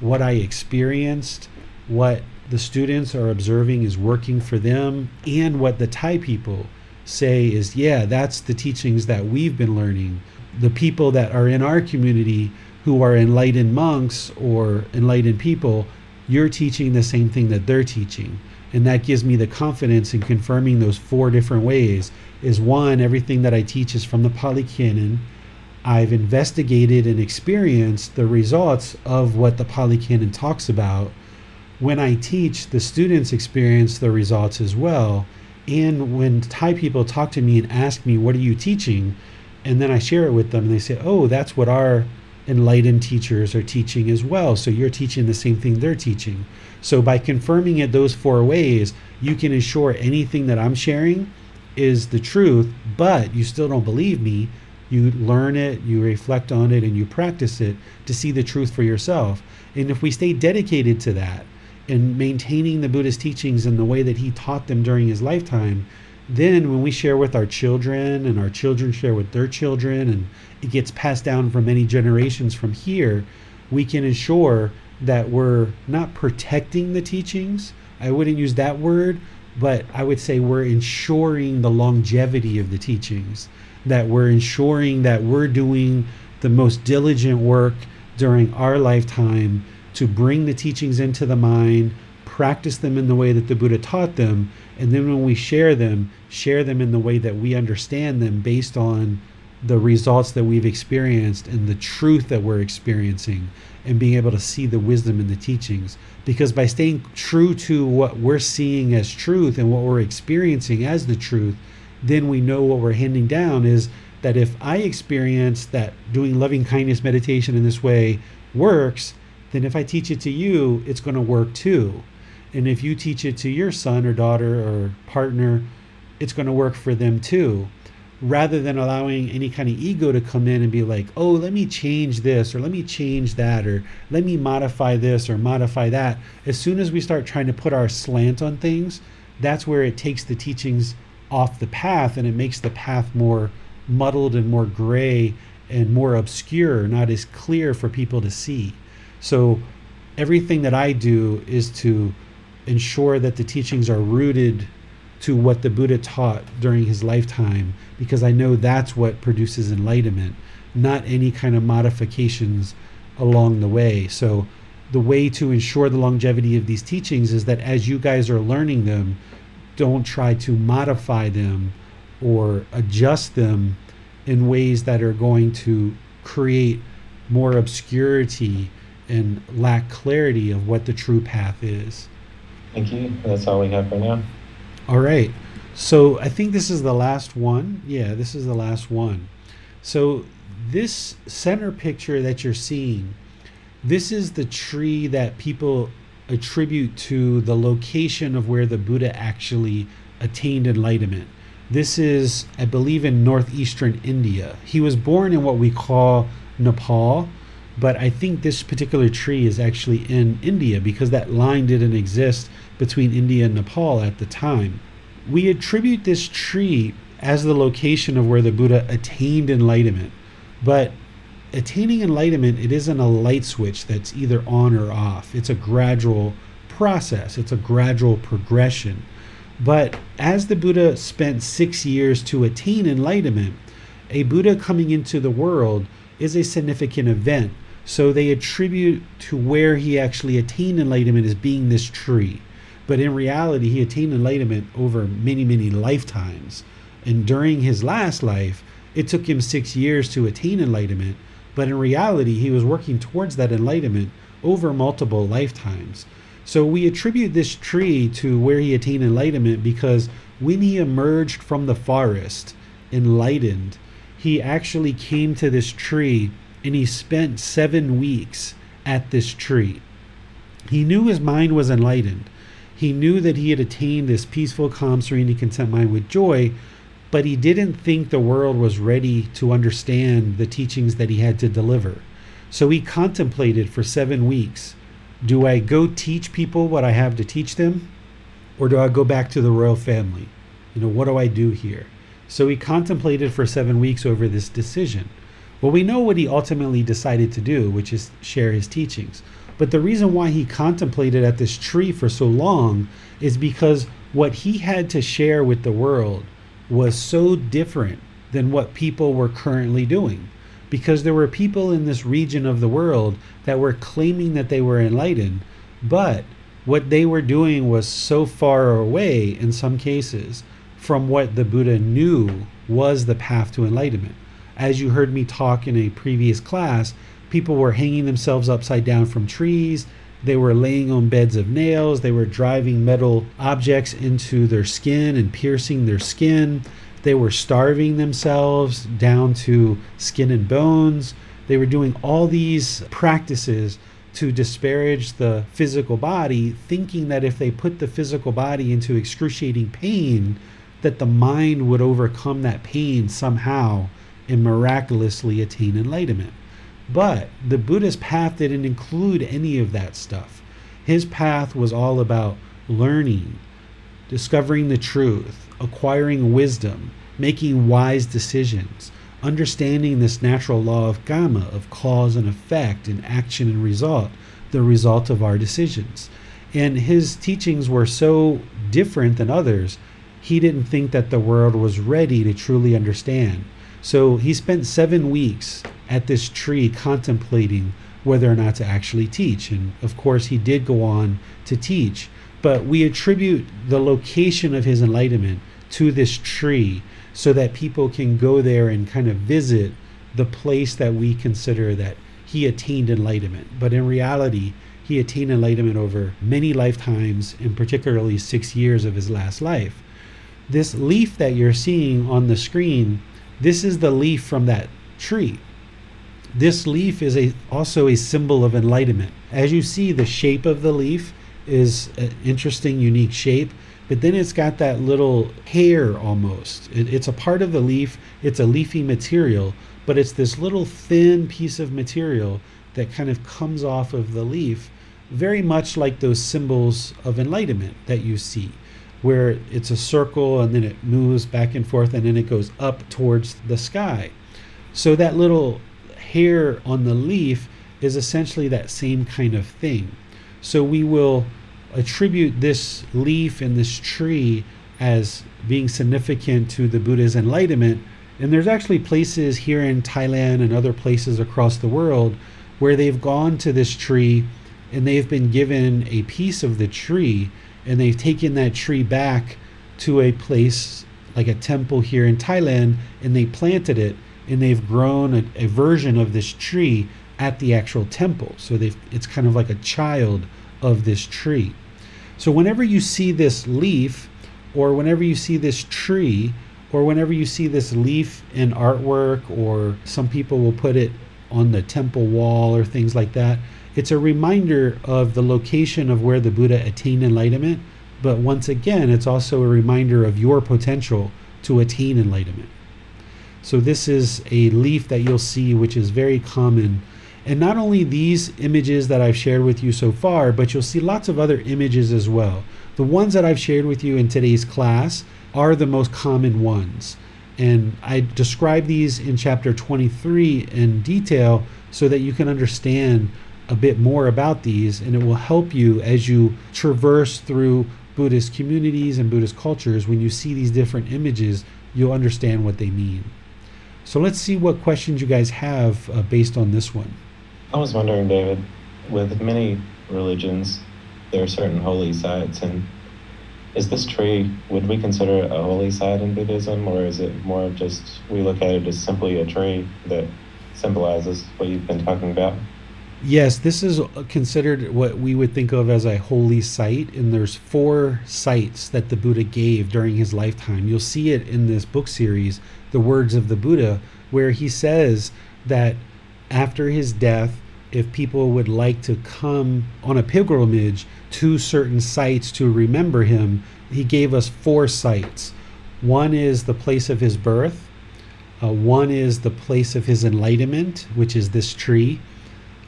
Speaker 1: what I experienced, what the students are observing is working for them and what the Thai people say is, yeah, that's the teachings that we've been learning. The people that are in our community who are enlightened monks or enlightened people, you're teaching the same thing that they're teaching. And that gives me the confidence in confirming those four different ways. Is one, everything that I teach is from the Pali Canon. I've investigated and experienced the results of what the Pali Canon talks about when I teach, the students experience the results as well. And when Thai people talk to me and ask me, What are you teaching? And then I share it with them, and they say, Oh, that's what our enlightened teachers are teaching as well. So you're teaching the same thing they're teaching. So by confirming it those four ways, you can ensure anything that I'm sharing is the truth, but you still don't believe me. You learn it, you reflect on it, and you practice it to see the truth for yourself. And if we stay dedicated to that, and maintaining the Buddha's teachings in the way that he taught them during his lifetime, then when we share with our children and our children share with their children and it gets passed down for many generations from here, we can ensure that we're not protecting the teachings. I wouldn't use that word, but I would say we're ensuring the longevity of the teachings, that we're ensuring that we're doing the most diligent work during our lifetime to bring the teachings into the mind, practice them in the way that the Buddha taught them, and then when we share them, share them in the way that we understand them based on the results that we've experienced and the truth that we're experiencing and being able to see the wisdom in the teachings. Because by staying true to what we're seeing as truth and what we're experiencing as the truth, then we know what we're handing down is that if I experience that doing loving kindness meditation in this way works, then if I teach it to you, it's going to work too. And if you teach it to your son or daughter or partner, it's going to work for them too. Rather than allowing any kind of ego to come in and be like, oh, let me change this or let me change that or let me modify this or modify that. As soon as we start trying to put our slant on things, that's where it takes the teachings off the path and it makes the path more muddled and more gray and more obscure, not as clear for people to see. So everything that I do is to ensure that the teachings are rooted to what the Buddha taught during his lifetime, because I know that's what produces enlightenment, not any kind of modifications along the way. So, the way to ensure the longevity of these teachings is that as you guys are learning them, don't try to modify them or adjust them in ways that are going to create more obscurity and lack clarity of what the true path is.
Speaker 2: Thank you. That's all we have for now.
Speaker 1: All right. So I think this is the last one. Yeah, this is the last one. So this center picture that you're seeing, this is the tree that people attribute to the location of where the Buddha actually attained enlightenment. This is, I believe, in northeastern India. He was born in what we call Nepal, but I think this particular tree is actually in India because that line didn't exist between India and Nepal at the time. We attribute this tree as the location of where the Buddha attained enlightenment, but attaining enlightenment it isn't a light switch that's either on or off. It's a gradual process. It's a gradual progression. But as the Buddha spent 6 years to attain enlightenment, a Buddha coming into the world is a significant event so they attribute to where he actually attained enlightenment as being this tree. But in reality, he attained enlightenment over many, many lifetimes. And during his last life, it took him six years to attain enlightenment. But in reality, he was working towards that enlightenment over multiple lifetimes. So we attribute this tree to where he attained enlightenment because when he emerged from the forest, enlightened, he actually came to this tree and he spent seven weeks at this tree. He knew his mind was enlightened. He knew that he had attained this peaceful, calm, serene, content mind with joy, but he didn't think the world was ready to understand the teachings that he had to deliver. So he contemplated for seven weeks do I go teach people what I have to teach them? Or do I go back to the royal family? You know, what do I do here? So he contemplated for seven weeks over this decision. Well, we know what he ultimately decided to do, which is share his teachings. But the reason why he contemplated at this tree for so long is because what he had to share with the world was so different than what people were currently doing. Because there were people in this region of the world that were claiming that they were enlightened, but what they were doing was so far away in some cases from what the Buddha knew was the path to enlightenment as you heard me talk in a previous class, people were hanging themselves upside down from trees. They were laying on beds of nails. They were driving metal objects into their skin and piercing their skin. They were starving themselves down to skin and bones. They were doing all these practices to disparage the physical body, thinking that if they put the physical body into excruciating pain, that the mind would overcome that pain somehow and miraculously attain enlightenment. But the Buddha's path didn't include any of that stuff. His path was all about learning, discovering the truth, acquiring wisdom, making wise decisions, understanding this natural law of karma, of cause and effect, and action and result, the result of our decisions. And his teachings were so different than others, he didn't think that the world was ready to truly understand. So he spent seven weeks at this tree contemplating whether or not to actually teach. And of course, he did go on to teach. But we attribute the location of his enlightenment to this tree so that people can go there and kind of visit the place that we consider that he attained enlightenment. But in reality, he attained enlightenment over many lifetimes, and particularly six years of his last life. This leaf that you're seeing on the screen this is the leaf from that tree. This leaf is a, also a symbol of enlightenment. As you see, the shape of the leaf is an interesting, unique shape, but then it's got that little hair almost. It, it's a part of the leaf, it's a leafy material, but it's this little thin piece of material that kind of comes off of the leaf, very much like those symbols of enlightenment that you see where it's a circle and then it moves back and forth and then it goes up towards the sky. So that little hair on the leaf is essentially that same kind of thing. So we will attribute this leaf and this tree as being significant to the Buddha's enlightenment. And there's actually places here in Thailand and other places across the world where they've gone to this tree and they've been given a piece of the tree and they've taken that tree back to a place like a temple here in Thailand and they planted it and they've grown a, a version of this tree at the actual temple. So they've it's kind of like a child of this tree. So whenever you see this leaf or whenever you see this tree or whenever you see this leaf in artwork or some people will put it on the temple wall or things like that, it's a reminder of the location of where the Buddha attained enlightenment, but once again, it's also a reminder of your potential to attain enlightenment. So, this is a leaf that you'll see, which is very common And not only these images that I've shared with you so far, but you'll see lots of other images as well. The ones that I've shared with you in today's class are the most common ones. And I describe these in chapter 23 in detail so that you can understand a bit more about these and it will help you as you traverse through Buddhist communities and Buddhist cultures. When you see these different images, you'll understand what they mean. So let's see what questions you guys have uh, based on this one.
Speaker 2: I was wondering, David, with many religions, there are certain holy sites, and is this tree, would we consider it a holy site in Buddhism, or is it more just we look at it as simply a tree that symbolizes what you've been talking about?
Speaker 1: Yes, this is considered what we would think of as a holy site, and there's four sites that the Buddha gave during his lifetime. You'll see it in this book series, The Words of the Buddha, where he says that after his death, if people would like to come on a pilgrimage to certain sites to remember him, he gave us four sites. One is the place of his birth, uh, one is the place of his enlightenment, which is this tree.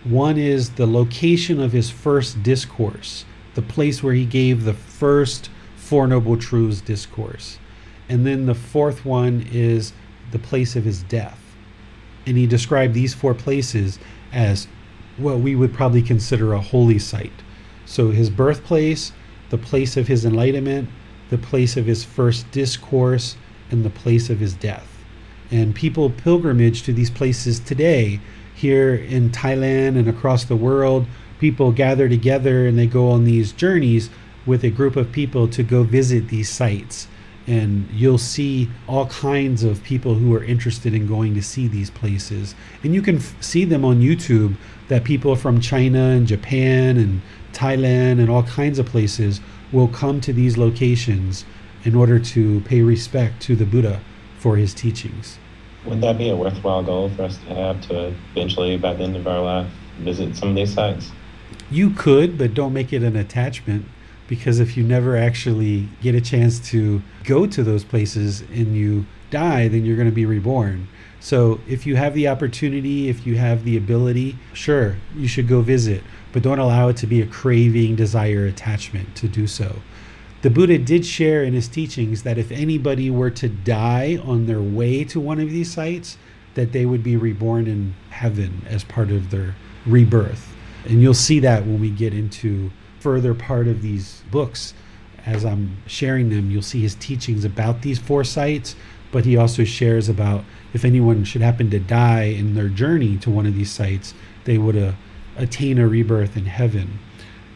Speaker 1: One is the location of his first discourse, the place where he gave the first Four Noble Truths discourse. And then the fourth one is the place of his death. And he described these four places as what we would probably consider a holy site. So his birthplace, the place of his enlightenment, the place of his first discourse, and the place of his death. And people pilgrimage to these places today. Here in Thailand and across the world, people gather together and they go on these journeys with a group of people to go visit these sites. And you'll see all kinds of people who are interested in going to see these places. And you can f- see them on youtube that people from china and japan and thailand and all kinds of places will come to these locations in order to pay respect to the buddha for his teachings
Speaker 2: would that be a worthwhile goal for us to have to eventually by the end of our life visit some of these sites
Speaker 1: you could but don't make it an attachment because if you never actually get a chance to go to those places and you die, then you're going to be reborn. So if you have the opportunity, if you have the ability, sure, you should go visit, but don't allow it to be a craving, desire, attachment to do so. The Buddha did share in his teachings that if anybody were to die on their way to one of these sites, that they would be reborn in heaven as part of their rebirth. And you'll see that when we get into further part of these books, as I'm sharing them, you'll see his teachings about these four sites, but he also shares about if anyone should happen to die in their journey to one of these sites, they would uh, attain a rebirth in heaven.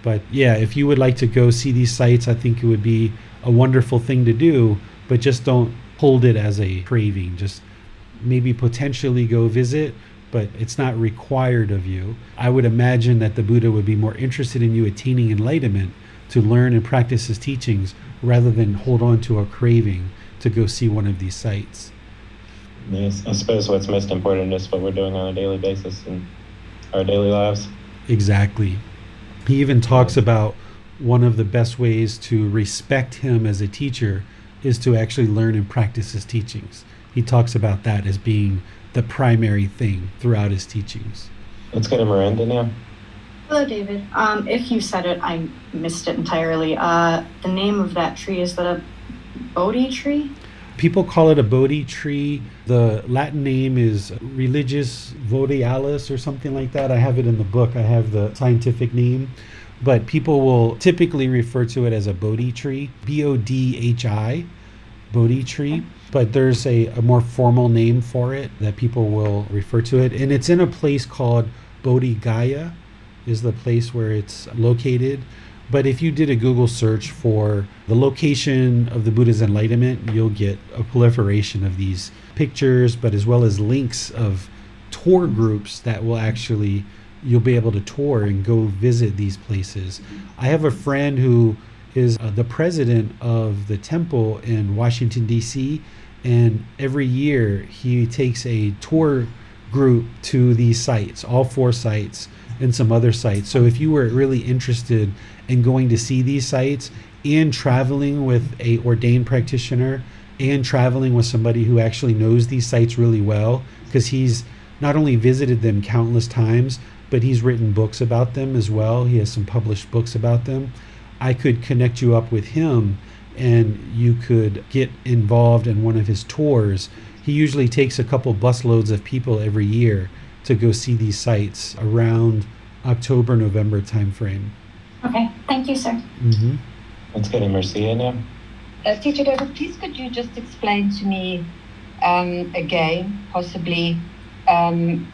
Speaker 1: But yeah, if you would like to go see these sites, I think it would be a wonderful thing to do, but just don't hold it as a craving. Just maybe potentially go visit, but it's not required of you. I would imagine that the Buddha would be more interested in you attaining enlightenment to learn and practice his teachings rather than hold on to a craving to go see one of these sites.
Speaker 2: Yes, I suppose what's most important is what we're doing on a daily basis in our daily lives.
Speaker 1: Exactly. He even talks about one of the best ways to respect him as a teacher is to actually learn and practice his teachings. He talks about that as being the primary thing throughout his teachings.
Speaker 2: Let's go to Miranda now.
Speaker 6: Hello, David. Um, if you said it, I missed it entirely. Uh, the name of that tree is that a Bodhi tree?
Speaker 1: People call it a Bodhi tree. The Latin name is Religious Borealis or something like that. I have it in the book. I have the scientific name. But people will typically refer to it as a Bodhi tree, B O D H I, Bodhi tree but there's a, a more formal name for it that people will refer to it. And it's in a place called Bodhi Gaya, is the place where it's located. But if you did a Google search for the location of the Buddha's enlightenment, you'll get a proliferation of these pictures, but as well as links of tour groups that will actually you'll be able to tour and go visit these places. I have a friend who is uh, the president of the temple in Washington, D.C. And every year he takes a tour group to these sites, all four sites, and some other sites. So if you were really interested in going to see these sites and traveling with a ordained practitioner and traveling with somebody who actually knows these sites really well, because he's not only visited them countless times, but he's written books about them as well. He has some published books about them. I could connect you up with him and you could get involved in one of his tours. He usually takes a couple busloads of people every year to go see these sites around October, November timeframe.
Speaker 6: Okay, thank you, sir.
Speaker 1: Mm-hmm.
Speaker 2: Let's go to Marcia now.
Speaker 7: Uh, Teacher David, please could you just explain to me um, again, possibly um,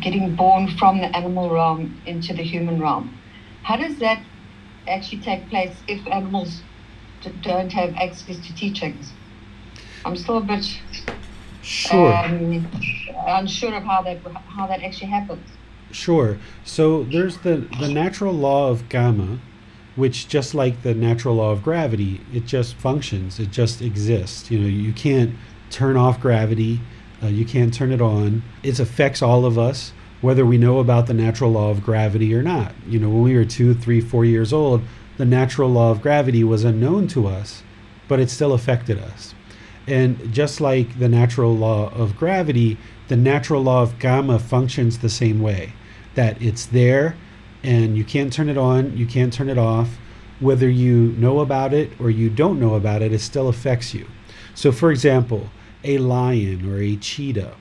Speaker 7: getting born from the animal realm into the human realm? How does that actually take place if animals d- don't have access to teachings? I'm still a bit
Speaker 1: Sure.
Speaker 7: um, unsure of how that how that actually happens.
Speaker 1: Sure. So there's the, the natural law of karma, which just like the natural law of gravity, it just functions. It just exists. You know, you can't turn off gravity. Uh, you can't turn it on. It affects all of us, whether we know about the natural law of gravity or not. You know, when we were two, three, four years old, the natural law of gravity was unknown to us, but it still affected us. And just like the natural law of gravity, the natural law of karma functions the same way that it's there and you can't turn it on, you can't turn it off. Whether you know about it or you don't know about it, it still affects you. So, for example, a lion or a cheetah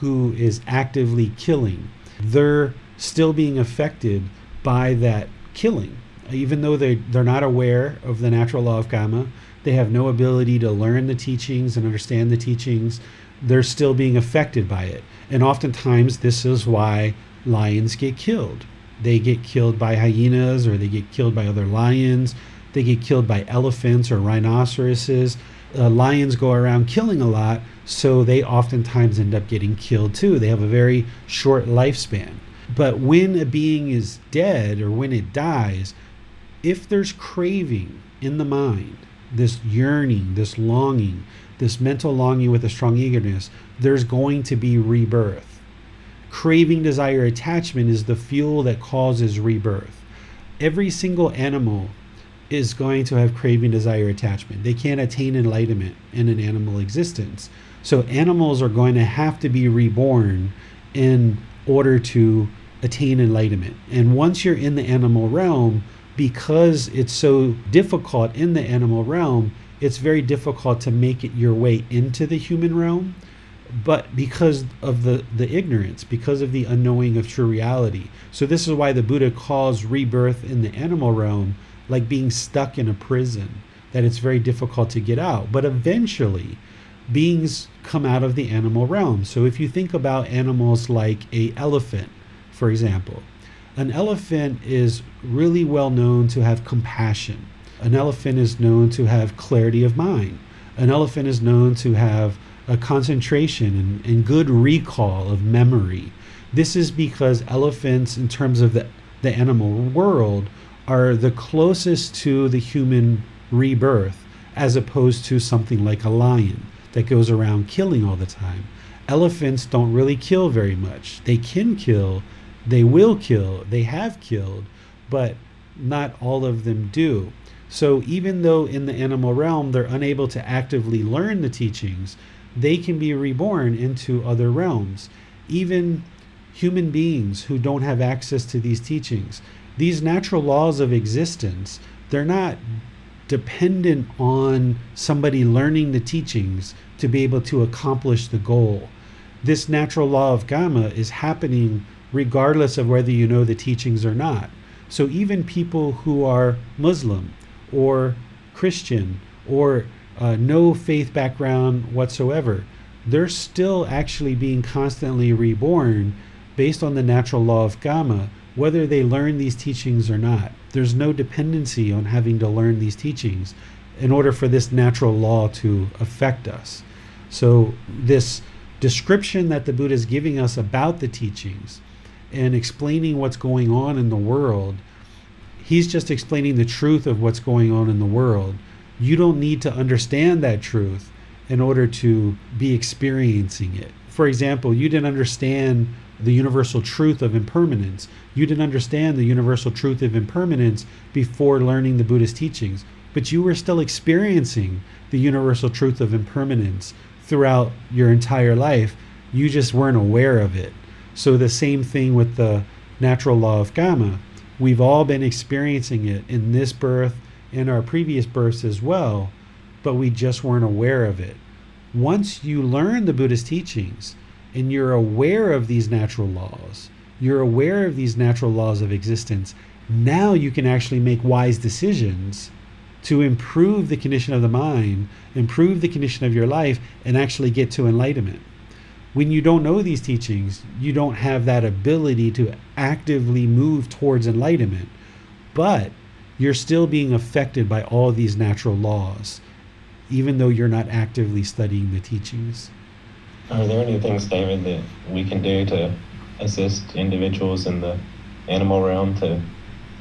Speaker 1: who is actively killing, they're still being affected by that killing. Even though they, they're not aware of the natural law of karma, they have no ability to learn the teachings and understand the teachings, they're still being affected by it. And oftentimes, this is why lions get killed. They get killed by hyenas or they get killed by other lions. They get killed by elephants or rhinoceroses. Uh, lions go around killing a lot, so they oftentimes end up getting killed too. They have a very short lifespan. But when a being is dead or when it dies, if there's craving in the mind, this yearning, this longing, this mental longing with a strong eagerness, there's going to be rebirth. Craving, desire, attachment is the fuel that causes rebirth. Every single animal is going to have craving, desire, attachment. They can't attain enlightenment in an animal existence. So animals are going to have to be reborn in order to attain enlightenment. And once you're in the animal realm, because it's so difficult in the animal realm, it's very difficult to make it your way into the human realm. But because of the, the ignorance, because of the unknowing of true reality. So, this is why the Buddha calls rebirth in the animal realm like being stuck in a prison, that it's very difficult to get out. But eventually, beings come out of the animal realm. So, if you think about animals like a elephant, for example, an elephant is really well known to have compassion. An elephant is known to have clarity of mind. An elephant is known to have a concentration and, and good recall of memory. This is because elephants, in terms of the, the animal world, are the closest to the human rebirth as opposed to something like a lion that goes around killing all the time. Elephants don't really kill very much. They can kill, they will kill, they have killed, but not all of them do. So even though in the animal realm they're unable to actively learn the teachings, they can be reborn into other realms. Even human beings who don't have access to these teachings, these natural laws of existence, they're not dependent on somebody learning the teachings to be able to accomplish the goal. This natural law of karma is happening regardless of whether you know the teachings or not. So even people who are Muslim or Christian or uh, no faith background whatsoever, they're still actually being constantly reborn based on the natural law of karma, whether they learn these teachings or not. There's no dependency on having to learn these teachings in order for this natural law to affect us. So, this description that the Buddha is giving us about the teachings and explaining what's going on in the world, he's just explaining the truth of what's going on in the world. You don't need to understand that truth in order to be experiencing it. For example, you didn't understand the universal truth of impermanence. You didn't understand the universal truth of impermanence before learning the Buddhist teachings, but you were still experiencing the universal truth of impermanence throughout your entire life You just weren't aware of it. So the same thing with the natural law of karma. We've all been experiencing it in this birth and our previous births as well, but we just weren't aware of it. Once you learn the Buddhist teachings and you're aware of these natural laws, you're aware of these natural laws of existence, now you can actually make wise decisions to improve the condition of the mind, improve the condition of your life, and actually get to enlightenment. When you don't know these teachings, you don't have that ability to actively move towards enlightenment, but you're still being affected by all these natural laws, even though you're not actively studying the teachings.
Speaker 2: Are there any things, David, that we can do to assist individuals in the animal realm to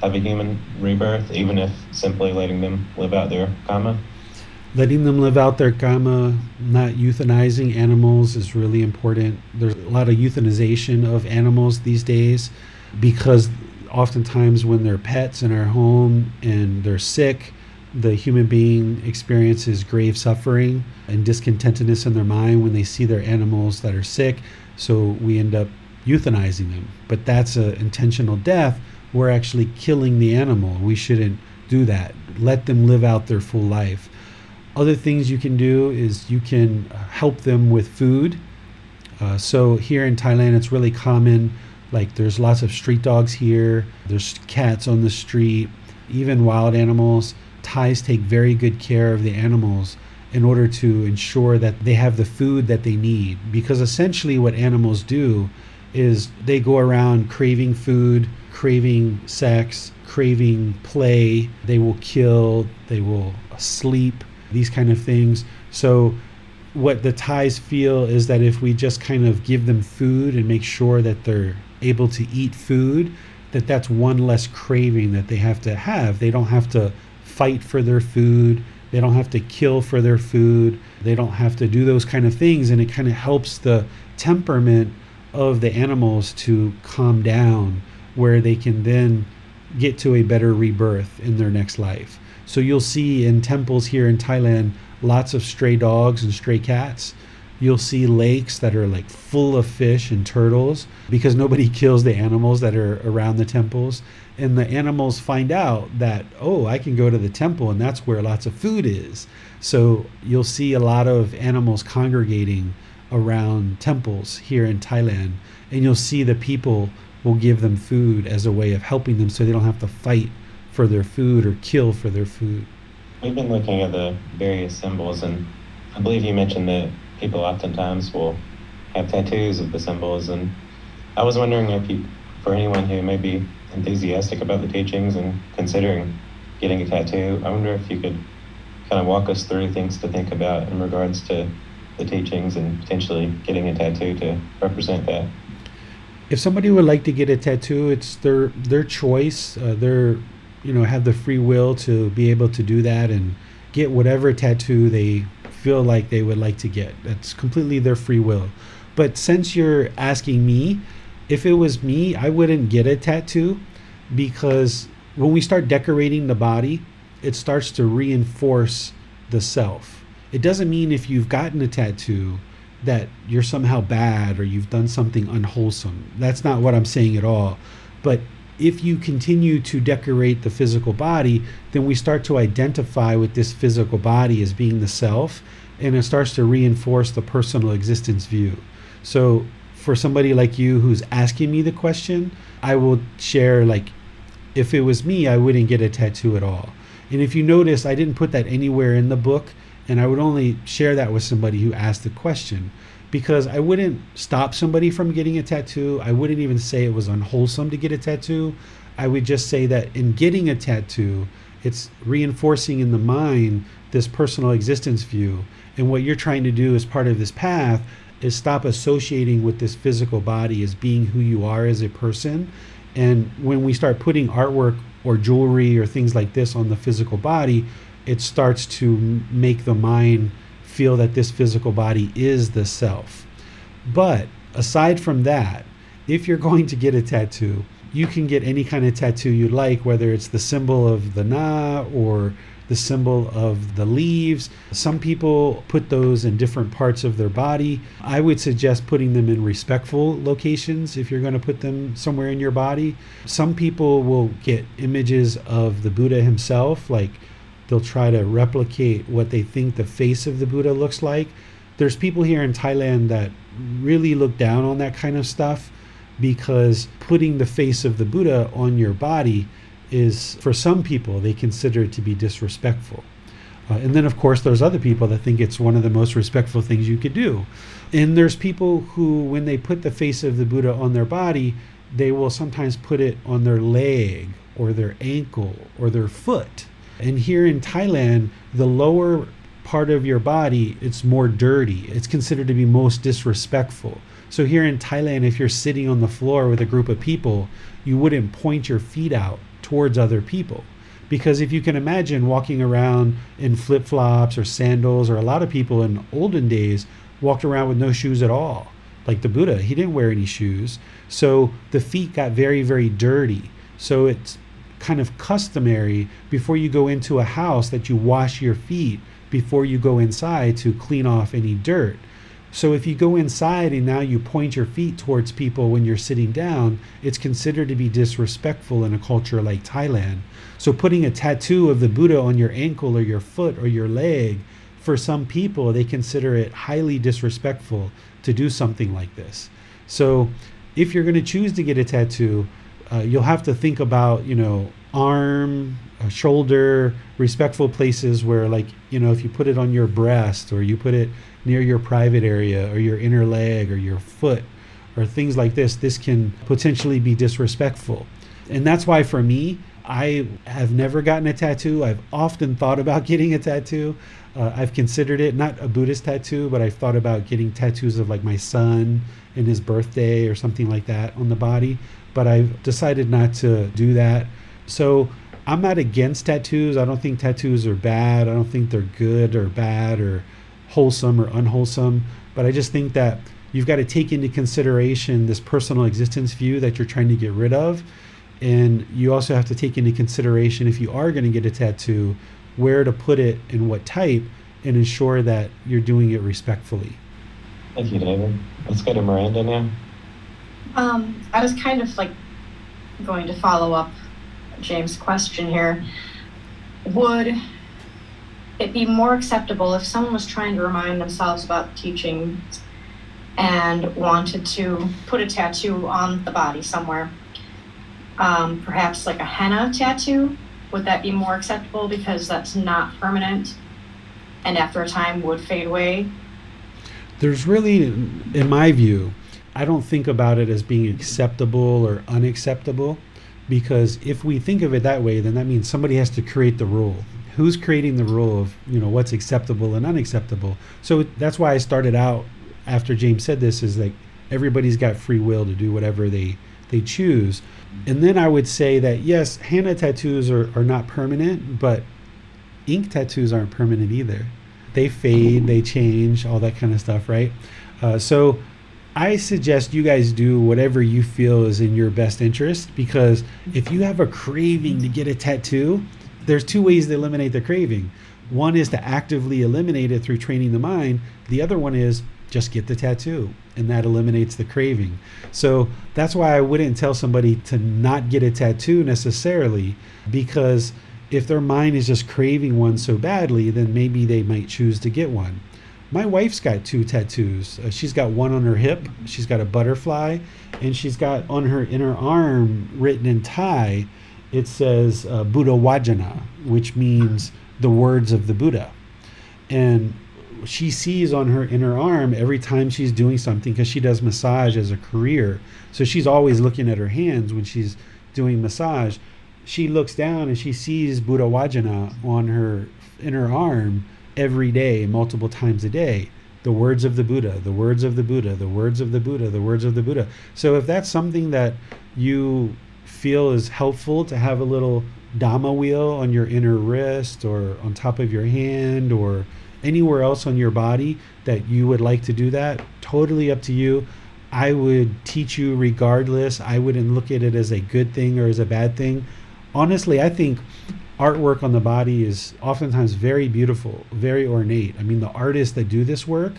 Speaker 2: have a human rebirth, even if simply letting them live out their karma?
Speaker 1: Letting them live out their karma, not euthanizing animals is really important. There's a lot of euthanization of animals these days because oftentimes when they're pets in our home and they're sick, the human being experiences grave suffering and discontentedness in their mind when they see their animals that are sick. So we end up euthanizing them. But that's an intentional death. We're actually killing the animal. We shouldn't do that. Let them live out their full life. Other things you can do is you can help them with food. Uh, so here in Thailand, it's really common. Like there's lots of street dogs here. There's cats on the street, even wild animals. Thais take very good care of the animals in order to ensure that they have the food that they need. Because essentially, what animals do is they go around craving food, craving sex, craving play. They will kill, they will sleep, these kind of things. So, what the Thais feel is that if we just kind of give them food and make sure that they're able to eat food, that that's one less craving that they have to have. They don't have to fight for their food. They don't have to kill for their food. They don't have to do those kind of things. And it kind of helps the temperament of the animals to calm down where they can then get to a better rebirth in their next life. So you'll see in temples here in Thailand lots of stray dogs and stray cats. You'll see lakes that are like full of fish and turtles because nobody kills the animals that are around the temples. And the animals find out that, oh, I can go to the temple and that's where lots of food is. So you'll see a lot of animals congregating around temples here in Thailand, and you'll see the people will give them food as a way of helping them so they don't have to fight for their food or kill for their food.
Speaker 2: We've been looking at the various symbols, and I believe you mentioned that people oftentimes will have tattoos of the symbols. And I was wondering if you, for anyone who may be enthusiastic about the teachings and considering getting a tattoo, I wonder if you could kind of walk us through things to think about in regards to the teachings and potentially getting a tattoo to represent that.
Speaker 1: If somebody would like to get a tattoo, it's their their choice. Uh, they're you know have the free will to be able to do that and get whatever tattoo they feel like they would like to get. That's completely their free will. But since you're asking me, if it was me, I wouldn't get a tattoo because when we start decorating the body, it starts to reinforce the self it doesn't mean if you've gotten a tattoo that you're somehow bad or you've done something unwholesome. That's not what I'm saying at all. But if you continue to decorate the physical body, then we start to identify with this physical body as being the self, and it starts to reinforce the personal existence view. So, for somebody like you who's asking me the question, I will share like, if it was me, I wouldn't get a tattoo at all. And if you notice, I didn't put that anywhere in the book and I would only share that with somebody who asked the question because I wouldn't stop somebody from getting a tattoo. I wouldn't even say it was unwholesome to get a tattoo. I would just say that in getting a tattoo, it's reinforcing in the mind this personal existence view. And what you're trying to do as part of this path is stop associating with this physical body as being who you are as a person. And when we start putting artwork or jewelry or things like this on the physical body, it starts to make the mind feel that this physical body is the self. But aside from that, if you're going to get a tattoo, you can get any kind of tattoo you like, whether it's the symbol of the Na or the symbol of the leaves. Some people put those in different parts of their body. I would suggest putting them in respectful locations if you're going to put them somewhere in your body. Some people will get images of the Buddha himself, like they'll try to replicate what they think the face of the Buddha looks like. There's people here in Thailand that really look down on that kind of stuff because putting the face of the Buddha on your body is, for some people, they consider it to be disrespectful. Uh, and then, of course, there's other people that think it's one of the most respectful things you could do. And there's people who, when they put the face of the Buddha on their body, they will sometimes put it on their leg or their ankle or their foot. And here in Thailand, the lower part of your body, it's more dirty. It's considered to be most disrespectful. So here in Thailand, if you're sitting on the floor with a group of people, you wouldn't point your feet out towards other people. Because if you can imagine walking around in flip flops or sandals, or a lot of people in olden days walked around with no shoes at all. Like the Buddha, he didn't wear any shoes. So the feet got very, very dirty. So it's kind of customary before you go into a house that you wash your feet before you go inside to clean off any dirt. So if you go inside and now you point your feet towards people when you're sitting down, it's considered to be disrespectful in a culture like Thailand. So putting a tattoo of the Buddha on your ankle or your foot or your leg, for some people, they consider it highly disrespectful to do something like this. So if you're going to choose to get a tattoo, uh, you'll have to think about, you know, arm, uh, shoulder, respectful places where, like, you know, if you put it on your breast or you put it near your private area or your inner leg or your foot or things like this, this can potentially be disrespectful. And that's why for me, I have never gotten a tattoo. I've often thought about getting a tattoo. Uh, I've considered it not a Buddhist tattoo, but I've thought about getting tattoos of like my son and his birthday or something like that on the body. But I've decided not to do that. So I'm not against tattoos. I don't think tattoos are bad. I don't think they're good or bad or wholesome or unwholesome. But I just think that you've got to take into consideration this personal existence view that you're trying to get rid of. And you also have to take into consideration if you are going to get a tattoo, where to put it and what type, and ensure that you're doing it respectfully.
Speaker 2: Thank you, David. Let's go to Miranda now.
Speaker 6: Um, I was kind of like going to follow up James' question here. Would it be more acceptable if someone was trying to remind themselves about teaching and wanted to put a tattoo on the body somewhere? Um, perhaps like a henna tattoo? Would that be more acceptable because that's not permanent and after a time would fade away?
Speaker 1: There's really, in my view, I don't think about it as being acceptable or unacceptable because if we think of it that way, then that means somebody has to create the rule. Who's creating the rule of you know what's acceptable and unacceptable? So that's why I started out after James said this is like everybody's got free will to do whatever they they choose. And then I would say that yes, henna tattoos are, are not permanent, but ink tattoos aren't permanent either. They fade, they change, all that kind of stuff, right? Uh, so I suggest you guys do whatever you feel is in your best interest because if you have a craving to get a tattoo, there's two ways to eliminate the craving. One is to actively eliminate it through training the mind. The other one is just get the tattoo and that eliminates the craving. So that's why I wouldn't tell somebody to not get a tattoo necessarily because if their mind is just craving one so badly, then maybe they might choose to get one. My wife's got two tattoos. Uh, she's got one on her hip, she's got a butterfly, and she's got on her inner arm written in Thai, it says uh, Buddha Wajana, which means the words of the Buddha. And she sees on her inner arm every time she's doing something because she does massage as a career. So she's always looking at her hands when she's doing massage. She looks down and she sees Buddha Wajana on her inner arm every day, multiple times a day. The words of the Buddha, the words of the Buddha, the words of the Buddha, the words of the Buddha. So if that's something that you feel is helpful to have a little Dhamma wheel on your inner wrist or on top of your hand or anywhere else on your body that you would like to do that, totally up to you. I would teach you regardless. I wouldn't look at it as a good thing or as a bad thing. Honestly, I think artwork on the body is oftentimes very beautiful, very ornate. I mean, the artists that do this work,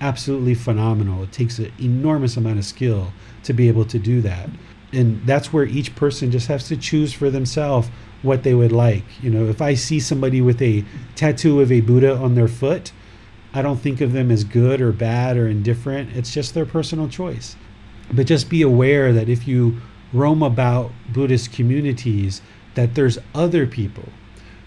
Speaker 1: absolutely phenomenal. It takes an enormous amount of skill to be able to do that. And that's where each person just has to choose for themselves what they would like. You know, if I see somebody with a tattoo of a Buddha on their foot, I don't think of them as good or bad or indifferent. It's just their personal choice. But just be aware that if you roam about Buddhist communities, that there's other people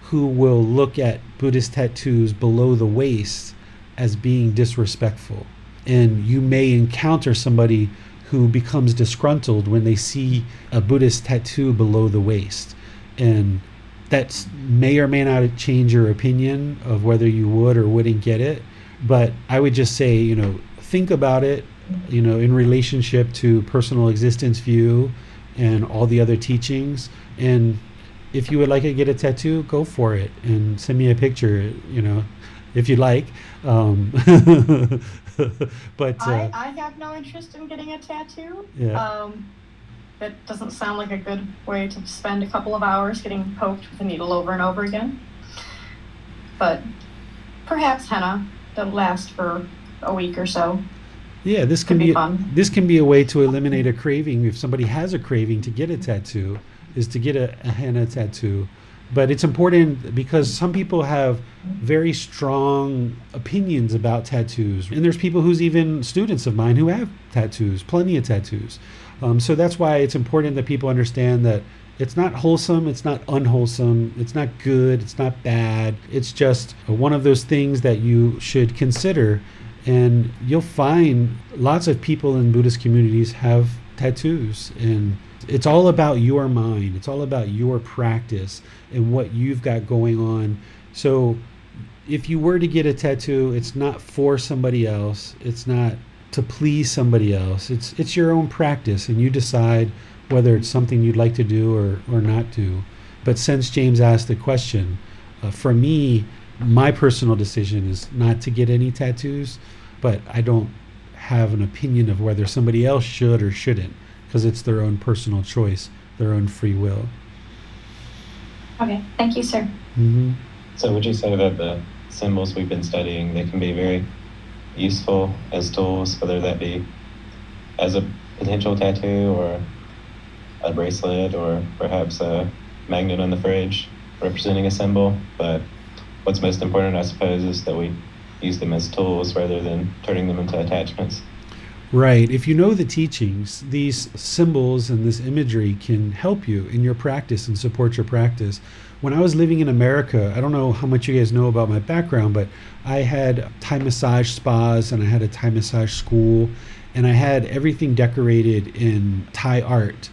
Speaker 1: who will look at Buddhist tattoos below the waist as being disrespectful. And you may encounter somebody who becomes disgruntled when they see a Buddhist tattoo below the waist. And that may or may not change your opinion of whether you would or wouldn't get it. But I would just say, you know, think about it, you know, in relationship to personal existence view and all the other teachings. And if you would like to get a tattoo, go for it and send me a picture, you know, if you like. Um, but uh,
Speaker 6: I, I have no interest in getting a tattoo.
Speaker 1: Yeah.
Speaker 6: Um, that doesn't sound like a good way to spend a couple of hours getting poked with a needle over and over again. But perhaps henna that'll last for a week or so.
Speaker 1: yeah, this can
Speaker 6: Could be
Speaker 1: be,
Speaker 6: fun.
Speaker 1: this can be a way to eliminate a craving if somebody has a craving to get a tattoo, is to get a, a henna tattoo. But it's important because some people have very strong opinions about tattoos, and there's people who's even students of mine who have tattoos, plenty of tattoos. Um, so that's why it's important that people understand that it's not wholesome, it's not unwholesome, it's not good, it's not bad. It's just one of those things that you should consider. And you'll find lots of people in Buddhist communities have tattoos. And it's all about your mind, it's all about your practice and what you've got going on. So if you were to get a tattoo, it's not for somebody else. It's not to please somebody else. It's it's your own practice, and you decide whether it's something you'd like to do or or not do. But since James asked the question, uh, for me, my personal decision is not to get any tattoos. But I don't have an opinion of whether somebody else should or shouldn't, because it's their own personal choice, their own free will.
Speaker 6: Okay, thank you, sir.
Speaker 1: hmm
Speaker 2: So would you say that the symbols we've been studying, they can be very useful as tools, whether that be as a potential tattoo or a bracelet or perhaps a magnet on the fridge representing a symbol. But what's most important, I suppose, is that we use them as tools rather than turning them into attachments.
Speaker 1: Right. If you know the teachings, these symbols and this imagery can help you in your practice and support your practice. When I was living in America, I don't know how much you guys know about my background, but I had Thai massage spas and I had a Thai massage school and I had everything decorated in Thai art.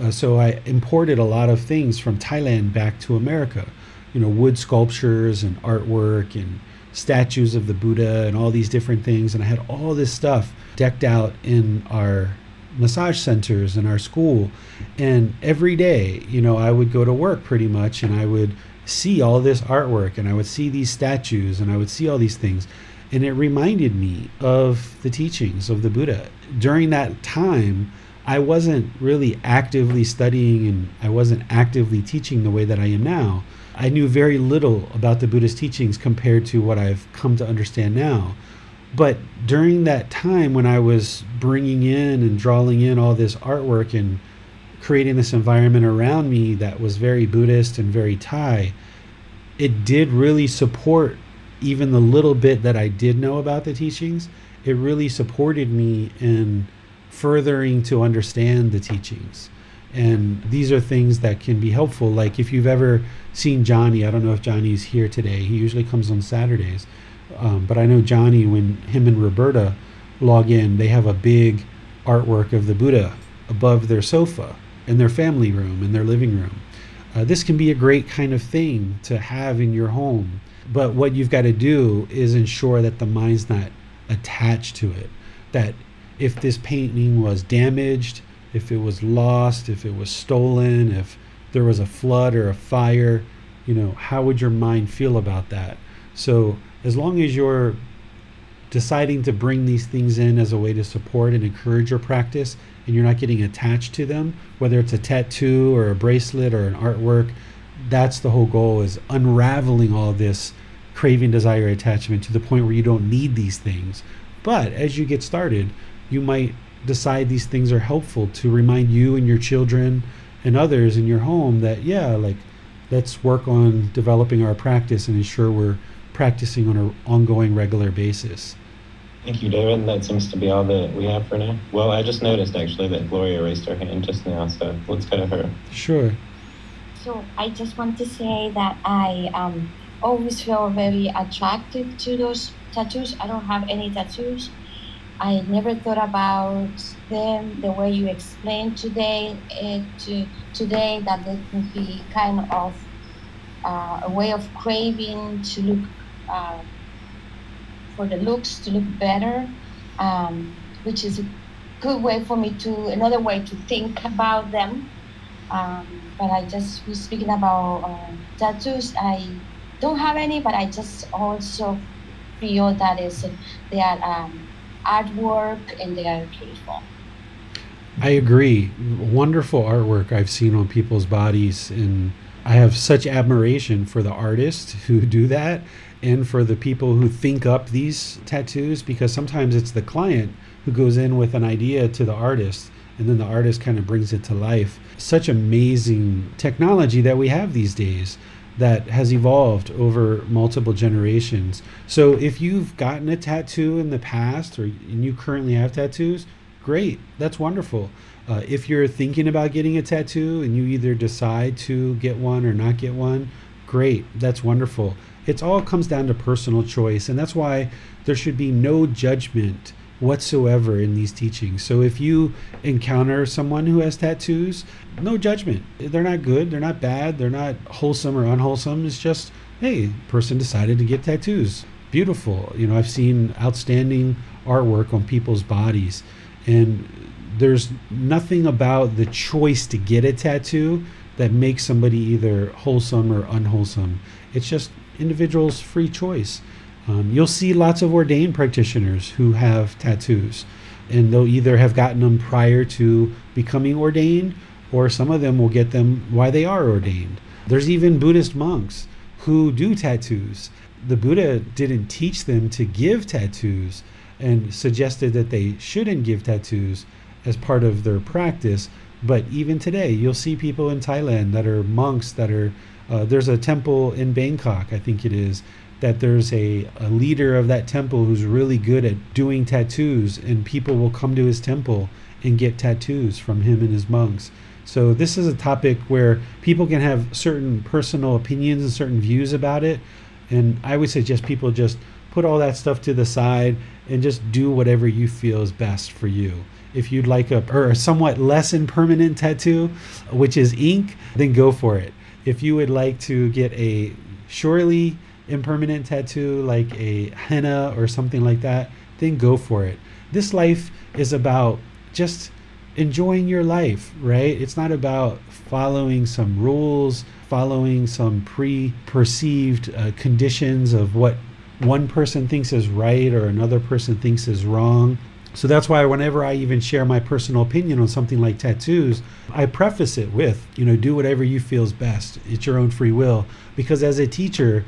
Speaker 1: Uh, so I imported a lot of things from Thailand back to America. You know, wood sculptures and artwork and statues of the Buddha and all these different things. And I had all this stuff decked out in our massage centers in our school. And every day, you know, I would go to work pretty much and I would see all this artwork and I would see these statues and I would see all these things. And it reminded me of the teachings of the Buddha. During that time, I wasn't really actively studying and I wasn't actively teaching the way that I am now. I knew very little about the Buddhist teachings compared to what I've come to understand now. But during that time when I was bringing in and drawing in all this artwork and creating this environment around me that was very Buddhist and very Thai, it did really support even the little bit that I did know about the teachings. It really supported me in furthering to understand the teachings. And these are things that can be helpful. Like if you've ever seen Johnny, I don't know if Johnny's here today. He usually comes on Saturdays. Um, but I know Johnny, when him and Roberta log in, they have a big artwork of the Buddha above their sofa in their family room, in their living room. Uh, this can be a great kind of thing to have in your home. But what you've got to do is ensure that the mind's not attached to it. That if this painting was damaged, if it was lost, if it was stolen, if there was a flood or a fire, you know, how would your mind feel about that? So, as long as you're deciding to bring these things in as a way to support and encourage your practice and you're not getting attached to them, whether it's a tattoo or a bracelet or an artwork, that's the whole goal is unraveling all this craving, desire, attachment to the point where you don't need these things. But as you get started, you might decide these things are helpful to remind you and your children and others in your home that, yeah, like let's work on developing our practice and ensure we're practicing on an ongoing, regular basis.
Speaker 2: Thank you, David. That seems to be all that we have for now. Well, I just noticed actually that Gloria raised her hand just now, so let's go to her.
Speaker 1: Sure.
Speaker 3: So I just want to say that I um, always feel very attracted to those tattoos. I don't have any tattoos. I never thought about them the way you explained today. It, to, today that they can be kind of uh, a way of craving to look uh, for the looks to look better, um, which is a good way for me to another way to think about them. Um, but I just was speaking about uh, tattoos. I don't have any, but I just also feel that is they are um, artwork and they are beautiful.
Speaker 1: I agree. Wonderful artwork I've seen on people's bodies, and I have such admiration for the artists who do that and for the people who think up these tattoos because sometimes it's the client who goes in with an idea to the artist and then the artist kind of brings it to life. Such amazing technology that we have these days that has evolved over multiple generations. So if you've gotten a tattoo in the past or you currently have tattoos, great. That's wonderful. Uh, if you're thinking about getting a tattoo and you either decide to get one or not get one, great. That's wonderful. It all comes down to personal choice, and that's why there should be no judgment whatsoever in these teachings. So if you encounter someone who has tattoos, no judgment. They're not good, they're not bad, they're not wholesome or unwholesome. It's just, hey, person decided to get tattoos. Beautiful. You know, I've seen outstanding artwork on people's bodies and there's nothing about the choice to get a tattoo that makes somebody either wholesome or unwholesome. It's just individual's free choice. Um, you'll see lots of ordained practitioners who have tattoos, and they'll either have gotten them prior to becoming ordained, or some of them will get them while they are ordained. There's even Buddhist monks who do tattoos. The Buddha didn't teach them to give tattoos and suggested that they shouldn't give tattoos as part of their practice. But even today, you'll see people in Thailand that are monks that are. Uh, there's a temple in Bangkok, I think it is, that there's a, a leader of that temple who's really good at doing tattoos, and people will come to his temple and get tattoos from him and his monks. So, this is a topic where people can have certain personal opinions and certain views about it. And I would suggest people just put all that stuff to the side and just do whatever you feel is best for you. If you'd like a, or a somewhat less impermanent tattoo, which is ink, then go for it. If you would like to get a surely impermanent tattoo like a henna or something like that, then go for it. This life is about just enjoying your life, right? It's not about following some rules, following some pre perceived uh, conditions of what one person thinks is right or another person thinks is wrong. So that's why whenever I even share my personal opinion on something like tattoos, I preface it with, you know, do whatever you feel is best. It's your own free will. Because as a teacher,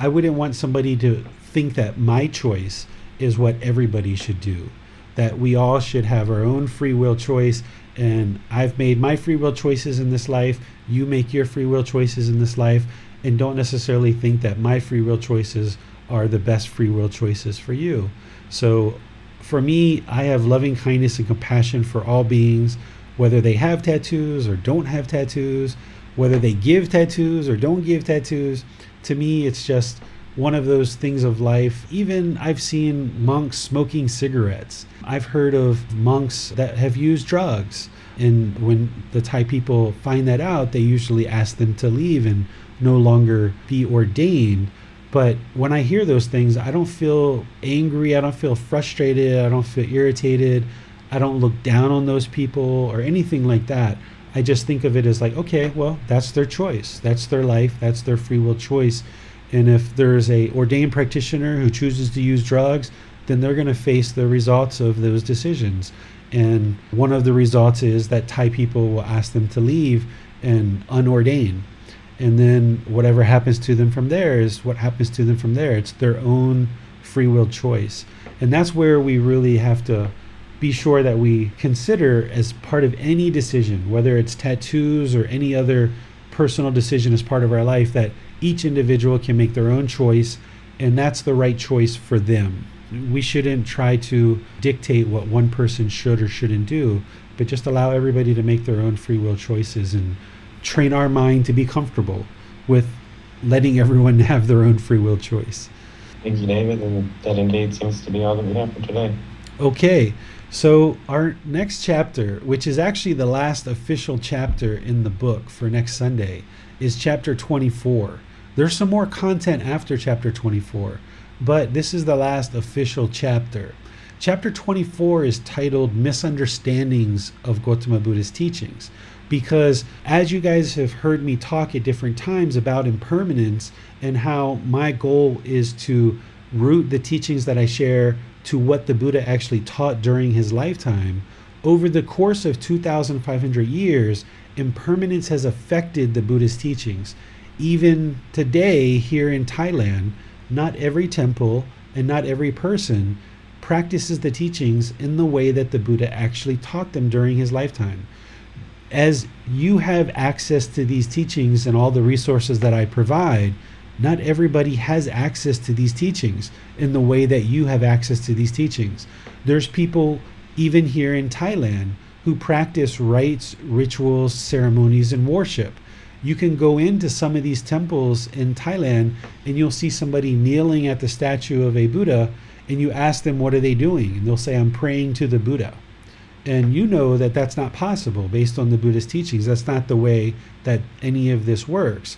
Speaker 1: I wouldn't want somebody to think that my choice is what everybody should do. That we all should have our own free will choice. And I've made my free will choices in this life. You make your free will choices in this life. And don't necessarily think that my free will choices are the best free will choices for you. So for me, I have loving kindness and compassion for all beings, whether they have tattoos or don't have tattoos, whether they give tattoos or don't give tattoos to me, it's just one of those things of life. Even I've seen monks smoking cigarettes. I've heard of monks that have used drugs. And when the Thai people find that out, they usually ask them to leave and no longer be ordained. But when I hear those things, I don't feel angry. I don't feel frustrated. I don't feel irritated. I don't look down on those people or anything like that. I just think of it as like, okay, well, that's their choice. That's their life. That's their free will choice. And if there's a ordained practitioner who chooses to use drugs, then they're going to face the results of those decisions. And one of the results is that Thai people will ask them to leave and unordain. and then whatever happens to them from there is what happens to them from there. It's their own free will choice. And that's where we really have to be sure that we consider as part of any decision, whether it's tattoos or any other personal decision as part of our life, that each individual can make their own choice and that's the right choice for them. We shouldn't try to dictate what one person should or shouldn't do, but just allow everybody to make their own free will choices and train our mind to be comfortable with letting everyone have their own free will choice.
Speaker 2: Thank you, David, and that indeed seems to be all that we have for today.
Speaker 1: Okay, so our next chapter, which is actually the last official chapter in the book for next Sunday, is chapter 24. There's some more content after chapter 24, but this is the last official chapter. Chapter 24 is titled Misunderstandings of Gautama Buddha's Teachings because as you guys have heard me talk at different times about impermanence and how my goal is to root the teachings that I share to what the Buddha actually taught during his lifetime, over the course of 2,500 years, impermanence has affected the Buddhist teachings. Even today, here in Thailand, not every temple and not every person practices the teachings in the way that the Buddha actually taught them during his lifetime as you have access to these teachings and all the resources that I provide, not everybody has access to these teachings in the way that you have access to these teachings. There's people, even here in Thailand, who practice rites, rituals, ceremonies, and worship. You can go into some of these temples in Thailand and you'll see somebody kneeling at the statue of a Buddha and you ask them, What are they doing? And they'll say, I'm praying to the Buddha and you know that that's not possible based on the Buddhist teachings. That's not the way that any of this works.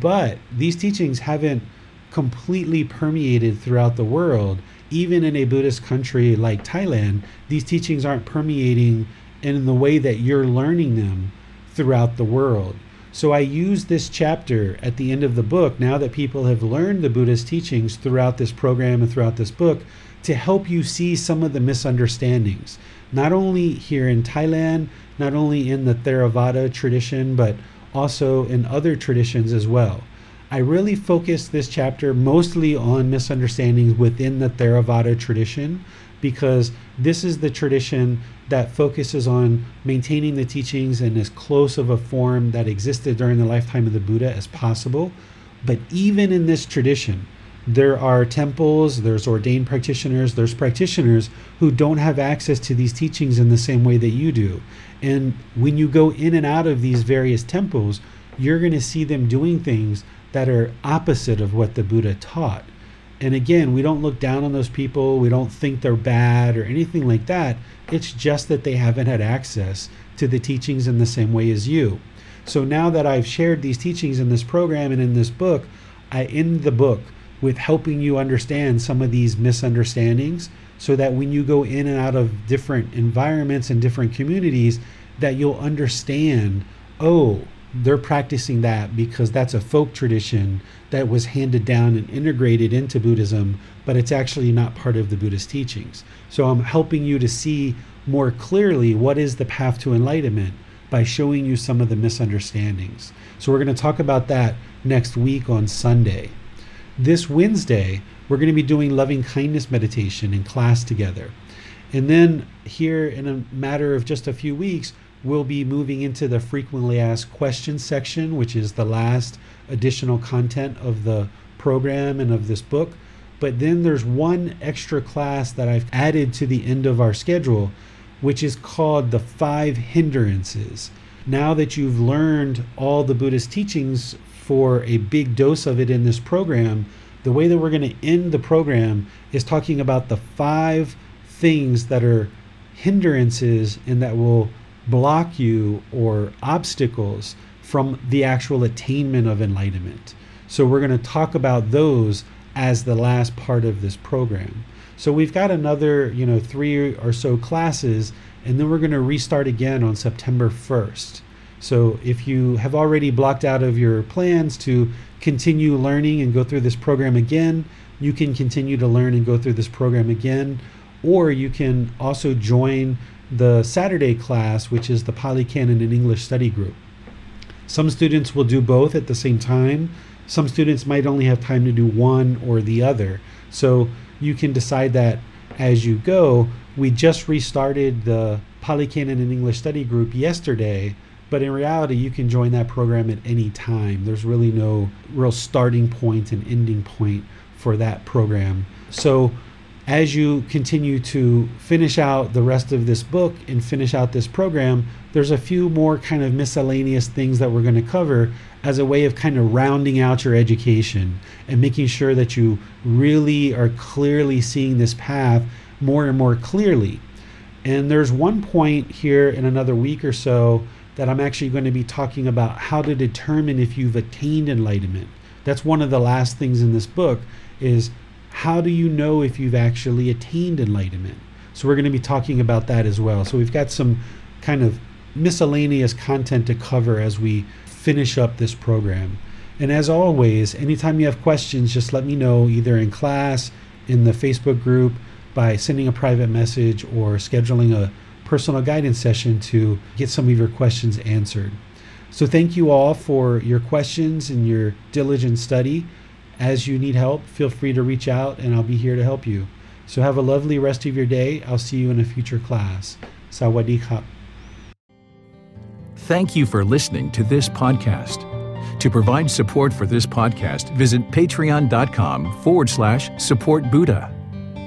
Speaker 1: But these teachings haven't completely permeated throughout the world. Even in a Buddhist country like Thailand, these teachings aren't permeating in the way that you're learning them throughout the world. So I use this chapter at the end of the book, now that people have learned the Buddhist teachings throughout this program and throughout this book, to help you see some of the misunderstandings not only here in Thailand, not only in the Theravada tradition, but also in other traditions as well. I really focus this chapter mostly on misunderstandings within the Theravada tradition because this is the tradition that focuses on maintaining the teachings in as close of a form that existed during the lifetime of the Buddha as possible. But even in this tradition, there are temples, there's ordained practitioners, there's practitioners who don't have access to these teachings in the same way that you do. And when you go in and out of these various temples, you're going to see them doing things that are opposite of what the Buddha taught. And again, we don't look down on those people, we don't think they're bad or anything like that. It's just that they haven't had access to the teachings in the same way as you. So now that I've shared these teachings in this program and in this book, I end the book with helping you understand some of these misunderstandings so that when you go in and out of different environments and different communities that you'll understand oh they're practicing that because that's a folk tradition that was handed down and integrated into Buddhism, but it's actually not part of the Buddhist teachings. So I'm helping you to see more clearly what is the path to enlightenment by showing you some of the misunderstandings. So we're going to talk about that next week on Sunday. This Wednesday, we're going to be doing loving kindness meditation in class together. And then, here in a matter of just a few weeks, we'll be moving into the frequently asked questions section, which is the last additional content of the program and of this book. But then there's one extra class that I've added to the end of our schedule, which is called the five hindrances. Now that you've learned all the Buddhist teachings for a big dose of it in this program, the way that we're going to end the program is talking about the five things that are hindrances and that will block you or obstacles from the actual attainment of enlightenment. So we're going to talk about those as the last part of this program. So we've got another, you know, 3 or so classes and then we're going to restart again on September 1st. So if you have already blocked out of your plans to continue learning and go through this program again, you can continue to learn and go through this program again. Or you can also join the Saturday class, which is the Pali Canon and English study group. Some students will do both at the same time. Some students might only have time to do one or the other. So you can decide that as you go. We just restarted the Pali Canon and English study group yesterday, but in reality, you can join that program at any time. There's really no real starting point and ending point for that program. So as you continue to finish out the rest of this book and finish out this program, there's a few more kind of miscellaneous things that we're going to cover as a way of kind of rounding out your education and making sure that you really are clearly seeing this path more and more clearly. And there's one point here in another week or so that I'm actually going to be talking about how to determine if you've attained enlightenment. That's one of the last things in this book is how do you know if you've actually attained enlightenment? So we're going to be talking about that as well. So we've got some kind of miscellaneous content to cover as we finish up this program. And as always, anytime you have questions, just let me know either in class, in the Facebook group, by sending a private message or scheduling a personal guidance session to get some of your questions answered. So, thank you all for your questions and your diligent study. As you need help, feel free to reach out and I'll be here to help you. So, have a lovely rest of your day. I'll see you in a future class. Sawadee
Speaker 8: Thank you for listening to this podcast. To provide support for this podcast, visit patreon.com forward slash support Buddha.